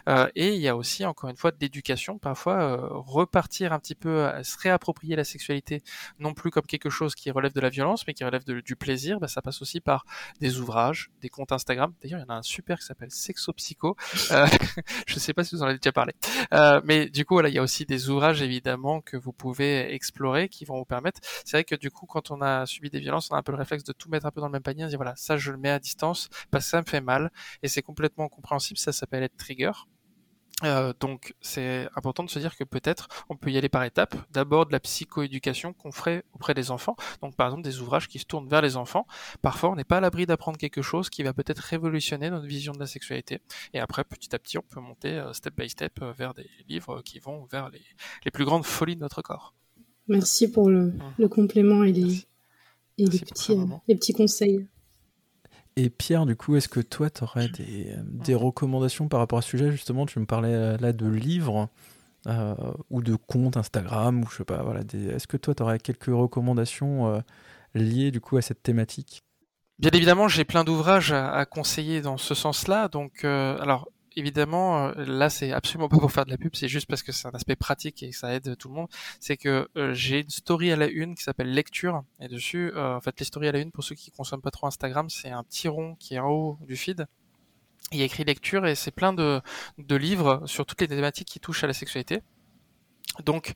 Euh, et il y a aussi, encore une fois, de l'éducation. Parfois, euh, repartir un petit peu, se réapproprier la sexualité, non plus comme quelque chose qui relève de la violence, mais qui relève du plaisir. Bah, ça passe aussi par des ouvrages, des comptes Instagram. D'ailleurs, il y en a un super qui s'appelle Sexopsycho. Euh, je ne sais pas si vous en avez déjà parlé. Euh, mais du coup, voilà, il y a aussi des ouvrages évidemment que vous pouvez explorer qui vont vous permettre. C'est vrai que du coup, quand on a subi des violences, on a un peu le réflexe de tout mettre un peu dans le même panier, on dire voilà, ça je le mets à distance parce que ça me fait mal et c'est complètement compréhensible. Ça s'appelle être trigger. Euh, donc c'est important de se dire que peut-être on peut y aller par étapes. D'abord de la psychoéducation qu'on ferait auprès des enfants. Donc par exemple des ouvrages qui se tournent vers les enfants. Parfois on n'est pas à l'abri d'apprendre quelque chose qui va peut-être révolutionner notre vision de la sexualité. Et après petit à petit on peut monter euh, step by step euh, vers des livres qui vont vers les, les plus grandes folies de notre corps. Merci pour le, mmh. le complément et les, et les petits, les petits conseils. Et Pierre, du coup, est-ce que toi, tu aurais des, des, recommandations par rapport à ce sujet? Justement, tu me parlais euh, là de livres euh, ou de comptes Instagram, ou je sais pas, voilà. Est-ce que toi, tu aurais quelques recommandations euh, liées du coup à cette thématique? Bien évidemment, j'ai plein d'ouvrages à, conseiller dans ce sens-là. Donc, alors, évidemment, euh, là, c'est absolument pas pour faire de la pub, c'est juste parce que c'est un aspect pratique et que ça aide tout le monde. C'est que euh, j'ai une story à la une qui s'appelle lecture et dessus, euh, en fait, les stories à la une pour ceux qui consomment pas trop Instagram, c'est un petit rond qui est en haut du feed. Il y a écrit lecture et c'est plein de, de livres sur toutes les thématiques qui touchent à la sexualité. Donc,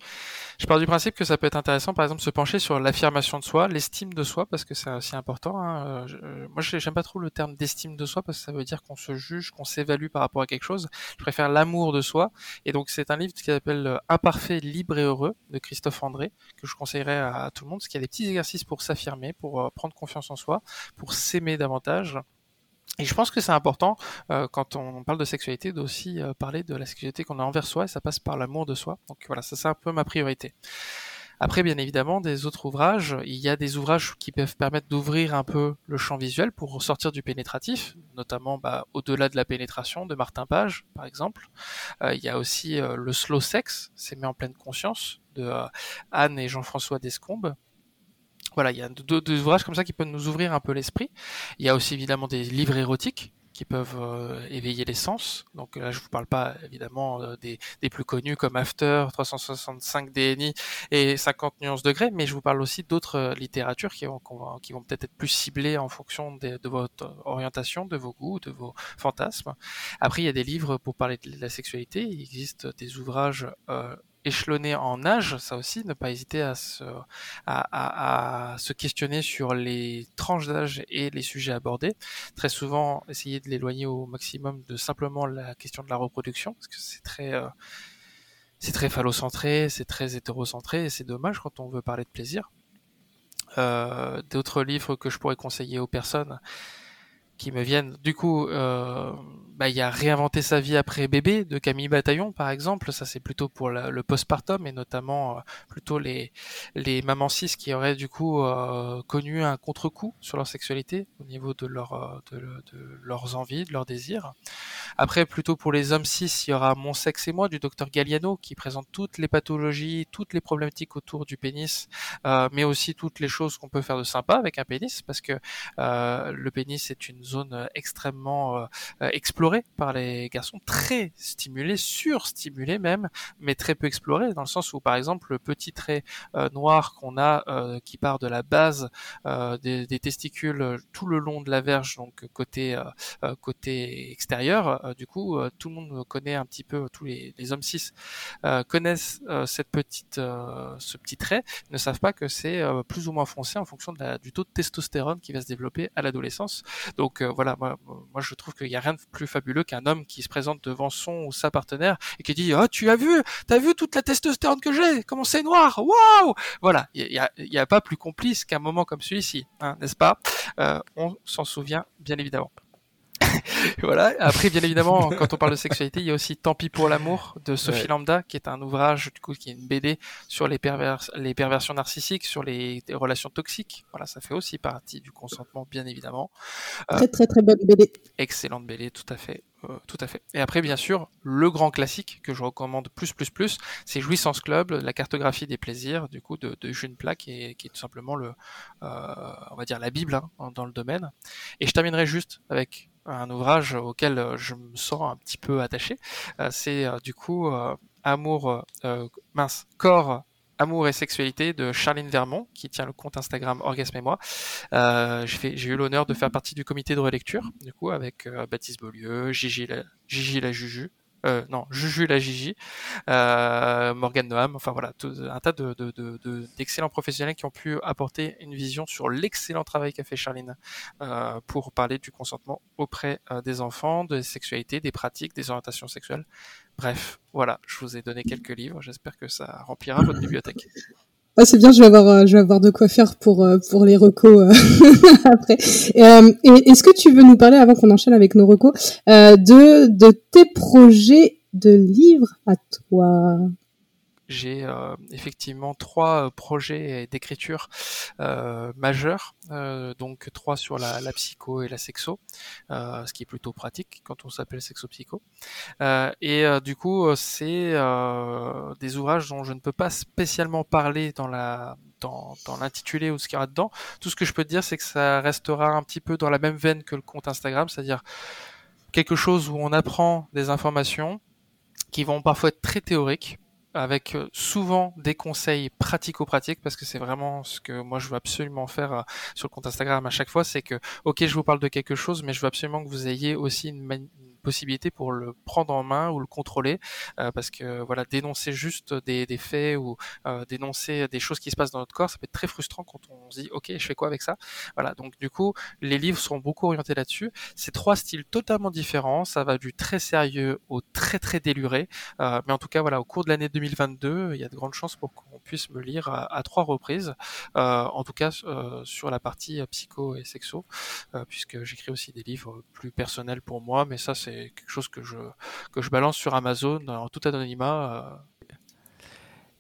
je pars du principe que ça peut être intéressant, par exemple, se pencher sur l'affirmation de soi, l'estime de soi, parce que c'est aussi important. Hein. Euh, je, moi, j'aime pas trop le terme d'estime de soi, parce que ça veut dire qu'on se juge, qu'on s'évalue par rapport à quelque chose. Je préfère l'amour de soi. Et donc, c'est un livre qui s'appelle euh, Imparfait, libre et heureux, de Christophe André, que je conseillerais à, tout le monde, parce qu'il y a des petits exercices pour s'affirmer, pour euh, prendre confiance en soi, pour s'aimer davantage. Et je pense que c'est important euh, quand on parle de sexualité d'aussi euh, parler de la sexualité qu'on a envers soi et ça passe par l'amour de soi. Donc voilà, ça c'est un peu ma priorité. Après, bien évidemment, des autres ouvrages, il y a des ouvrages qui peuvent permettre d'ouvrir un peu le champ visuel pour sortir du pénétratif, notamment bah, au-delà de la pénétration de Martin Page, par exemple. Euh, il y a aussi le slow sex, c'est mis en pleine conscience de Anne et Jean-François Descombes, voilà, il y a deux, ouvrages comme ça qui peuvent nous ouvrir un peu l'esprit. Il y a aussi évidemment des livres érotiques qui peuvent euh, éveiller les sens. Donc là, je vous parle pas évidemment euh, des, plus connus comme After, 365 DNI et 50 nuances degrés, mais je vous parle aussi d'autres euh, littératures qui vont, qui vont peut-être être plus ciblées en fonction de, votre orientation, de vos goûts, de vos fantasmes. Après, il y a des livres pour parler de la sexualité. Il existe des ouvrages échelonné en âge, ça aussi, ne pas hésiter à se, à, à, se questionner sur les tranches d'âge et les sujets abordés. Très souvent, essayer de l'éloigner au maximum de simplement la question de la reproduction, parce que c'est très, euh, c'est très phallocentré, c'est très hétérocentré, et c'est dommage quand on veut parler de plaisir. Euh, D'autres livres que je pourrais conseiller aux personnes, qui me viennent. Du coup, euh, bah, il y a Réinventer sa vie après bébé de Camille Bataillon, par exemple. Ça, c'est plutôt pour le postpartum et notamment euh, plutôt les, les mamans cis qui auraient du coup euh, connu un contre-coup sur leur sexualité au niveau de, leur, euh, de, leurs envies, de leurs désirs. Après, plutôt pour les hommes cis, il y aura Mon sexe et moi du docteur Galliano qui présente toutes les pathologies, toutes les problématiques autour du pénis, mais aussi toutes les choses qu'on peut faire de sympa avec un pénis parce que le pénis est une zone extrêmement explorée par les garçons, très stimulé, surstimulé même, mais très peu exploré, dans le sens où, par exemple, le petit trait euh, noir qu'on a, euh, qui part de la base euh, des, testicules tout le long de la verge, donc côté côté extérieur, du coup, tout le monde connaît un petit peu, tous les, hommes cis connaissent cette petite, ce petit trait, ne savent pas que c'est plus ou moins foncé en fonction du taux de testostérone qui va se développer à l'adolescence. Donc voilà, moi, moi je trouve qu'il n'y a rien de plus qu'un homme qui se présente devant son ou sa partenaire et qui dit oh tu as vu t'as vu toute la testostérone que j'ai? Comment c'est noir? Waouh! Voilà. Il y a, y a, pas plus complice qu'un moment comme celui-ci hein, n'est-ce pas? Euh, on s'en souvient bien évidemment voilà. Après, bien évidemment, quand on parle de sexualité, il y a aussi Tant pis pour l'amour de Sophie Lambda, qui est un ouvrage, du coup, qui est une BD sur les, pervers les perversions narcissiques, sur les, relations toxiques. Voilà, ça fait aussi partie du consentement, bien évidemment. Euh, très, très, très bonne BD. Excellente BD, tout à fait. Euh, tout à fait. Et après, bien sûr, le grand classique que je recommande plus, plus, plus, c'est Jouissance Club, la cartographie des plaisirs, du coup, de, de June Plaque, et, qui est tout simplement le, euh, on va dire la Bible hein, dans le domaine. Et je terminerai juste avec un ouvrage auquel euh, je me sens un petit peu attaché. Euh, c'est euh, du coup Amour, mince, corps, Amour et sexualité de Charline Vermont, qui tient le compte Instagram Orgasme et moi. j'ai eu l'honneur de faire partie du comité de relecture, du coup, avec Baptiste Beaulieu, Gigi la, Gigi la Juju, euh, non, Juju la Gigi, euh, Morgan Noam, enfin voilà, un tas de, d'excellents professionnels qui ont pu apporter une vision sur l'excellent travail qu'a fait Charline euh, pour parler du consentement auprès des enfants, des sexualités, des pratiques, des orientations sexuelles. Bref, voilà, je vous ai donné quelques livres, j'espère que ça remplira votre bibliothèque. Ah, c'est bien, je vais avoir, je vais avoir de quoi faire pour pour les recos après. et est-ce que tu veux nous parler avant qu'on enchaîne avec nos recos de de tes projets de livres à toi? J'ai euh, effectivement trois euh, projets d'écriture euh, majeurs, donc trois sur la, la, psycho et la sexo, ce qui est plutôt pratique quand on s'appelle sexo-psycho. et du coup, c'est des ouvrages dont je ne peux pas spécialement parler dans la dans, dans l'intitulé ou ce qu'il y aura dedans. Tout ce que je peux te dire, c'est que ça restera un petit peu dans la même veine que le compte Instagram, c'est-à-dire quelque chose où on apprend des informations qui vont parfois être très théoriques, avec euh, souvent des conseils pratico-pratiques parce que c'est vraiment ce que moi je veux absolument faire euh, sur le compte Instagram à chaque fois, c'est que ok je vous parle de quelque chose mais je veux absolument que vous ayez aussi une, possibilité pour le prendre en main ou le contrôler euh, parce que voilà dénoncer juste des, des faits ou euh, dénoncer des choses qui se passent dans notre corps ça peut être très frustrant quand on se dit ok je fais quoi avec ça? Voilà donc du coup les livres sont beaucoup orientés là-dessus. C'est trois styles totalement différents. Ça va du très sérieux au très très déluré. Euh, mais en tout cas voilà au cours de l'année 2022 il y a de grandes chances pour qu'on puisse me lire à, à trois reprises. En tout cas sur la partie psycho et sexo puisque j'écris aussi des livres plus personnels pour moi mais ça c'est quelque chose que je, que je balance sur Amazon en tout anonymat.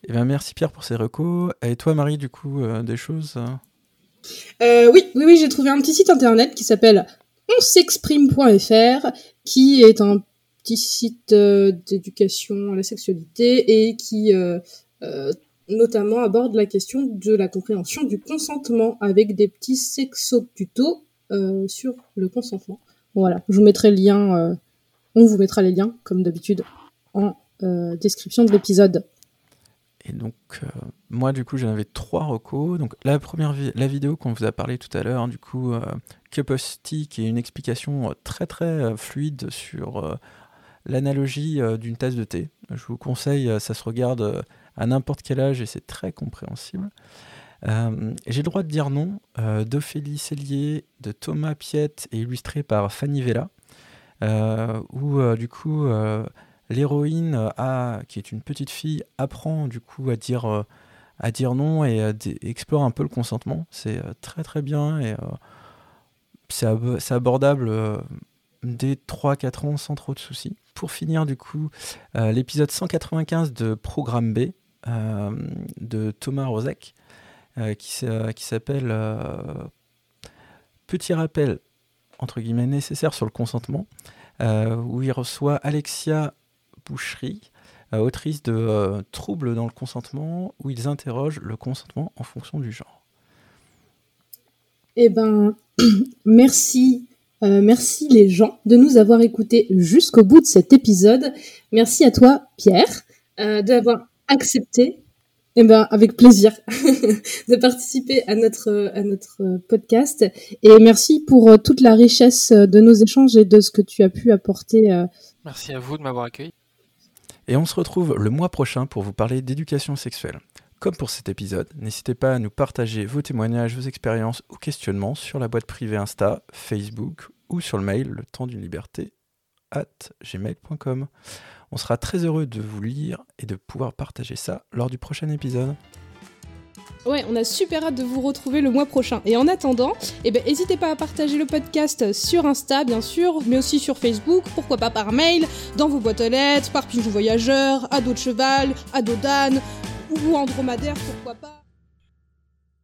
Eh ben, merci Pierre pour ces recos. Et toi Marie, du coup, euh, des choses euh, Oui, oui, oui j'ai trouvé un petit site internet qui s'appelle onsexprime.fr qui est un petit site euh, d'éducation à la sexualité et qui notamment aborde la question de la compréhension du consentement avec des petits sexo-tutos sur le consentement. Voilà, je vous mettrai le lien on vous mettra les liens, comme d'habitude, en euh, description de l'épisode. Et donc, euh, moi, du coup, j'en avais trois recos. Donc, la première, la vidéo qu'on vous a parlé tout à l'heure, hein, du coup, euh, Cup of Tea, qui est une explication très très fluide sur l'analogie d'une tasse de thé. Je vous conseille, ça se regarde à n'importe quel âge et c'est très compréhensible. J'ai le droit de dire non, d'Ophélie Cellier, de Thomas Piette et illustré par Fanny Vella. Euh, où euh, du coup euh, l'héroïne qui est une petite fille, apprend du coup à dire à dire non et explore un peu le consentement. C'est très très bien et c'est abordable dès 3-4 ans sans trop de soucis. Pour finir, du coup, l'épisode 195 de Programme B de Thomas Rozek qui s'appelle Petit rappel entre guillemets nécessaire sur le consentement, euh, où il reçoit Alexia Boucherie, euh, autrice de euh, Troubles dans le consentement, où ils interrogent le consentement en fonction du genre. Eh ben, merci merci les gens de nous avoir écoutés jusqu'au bout de cet épisode. Merci à toi, Pierre, d'avoir accepté, eh ben, avec plaisir, de participer à notre, à notre podcast. Et merci pour euh, toute la richesse de nos échanges et de ce que tu as pu apporter. Euh. Merci à vous de m'avoir accueilli. Et on se retrouve le mois prochain pour vous parler d'éducation sexuelle. Comme pour cet épisode, n'hésitez pas à nous partager vos témoignages, vos expériences ou questionnements sur la boîte privée Insta, Facebook ou sur le mail le temps d'une liberté at gmail.com. On sera très heureux de vous lire et de pouvoir partager ça lors du prochain épisode. Ouais, on a super hâte de vous retrouver le mois prochain. Et en attendant, eh ben, n'hésitez pas à partager le podcast sur Insta, bien sûr, mais aussi sur Facebook, pourquoi pas par mail, dans vos boîtes aux lettres, par pigeon voyageur, ado de cheval, ado d'âne, ou dromadaire, pourquoi pas.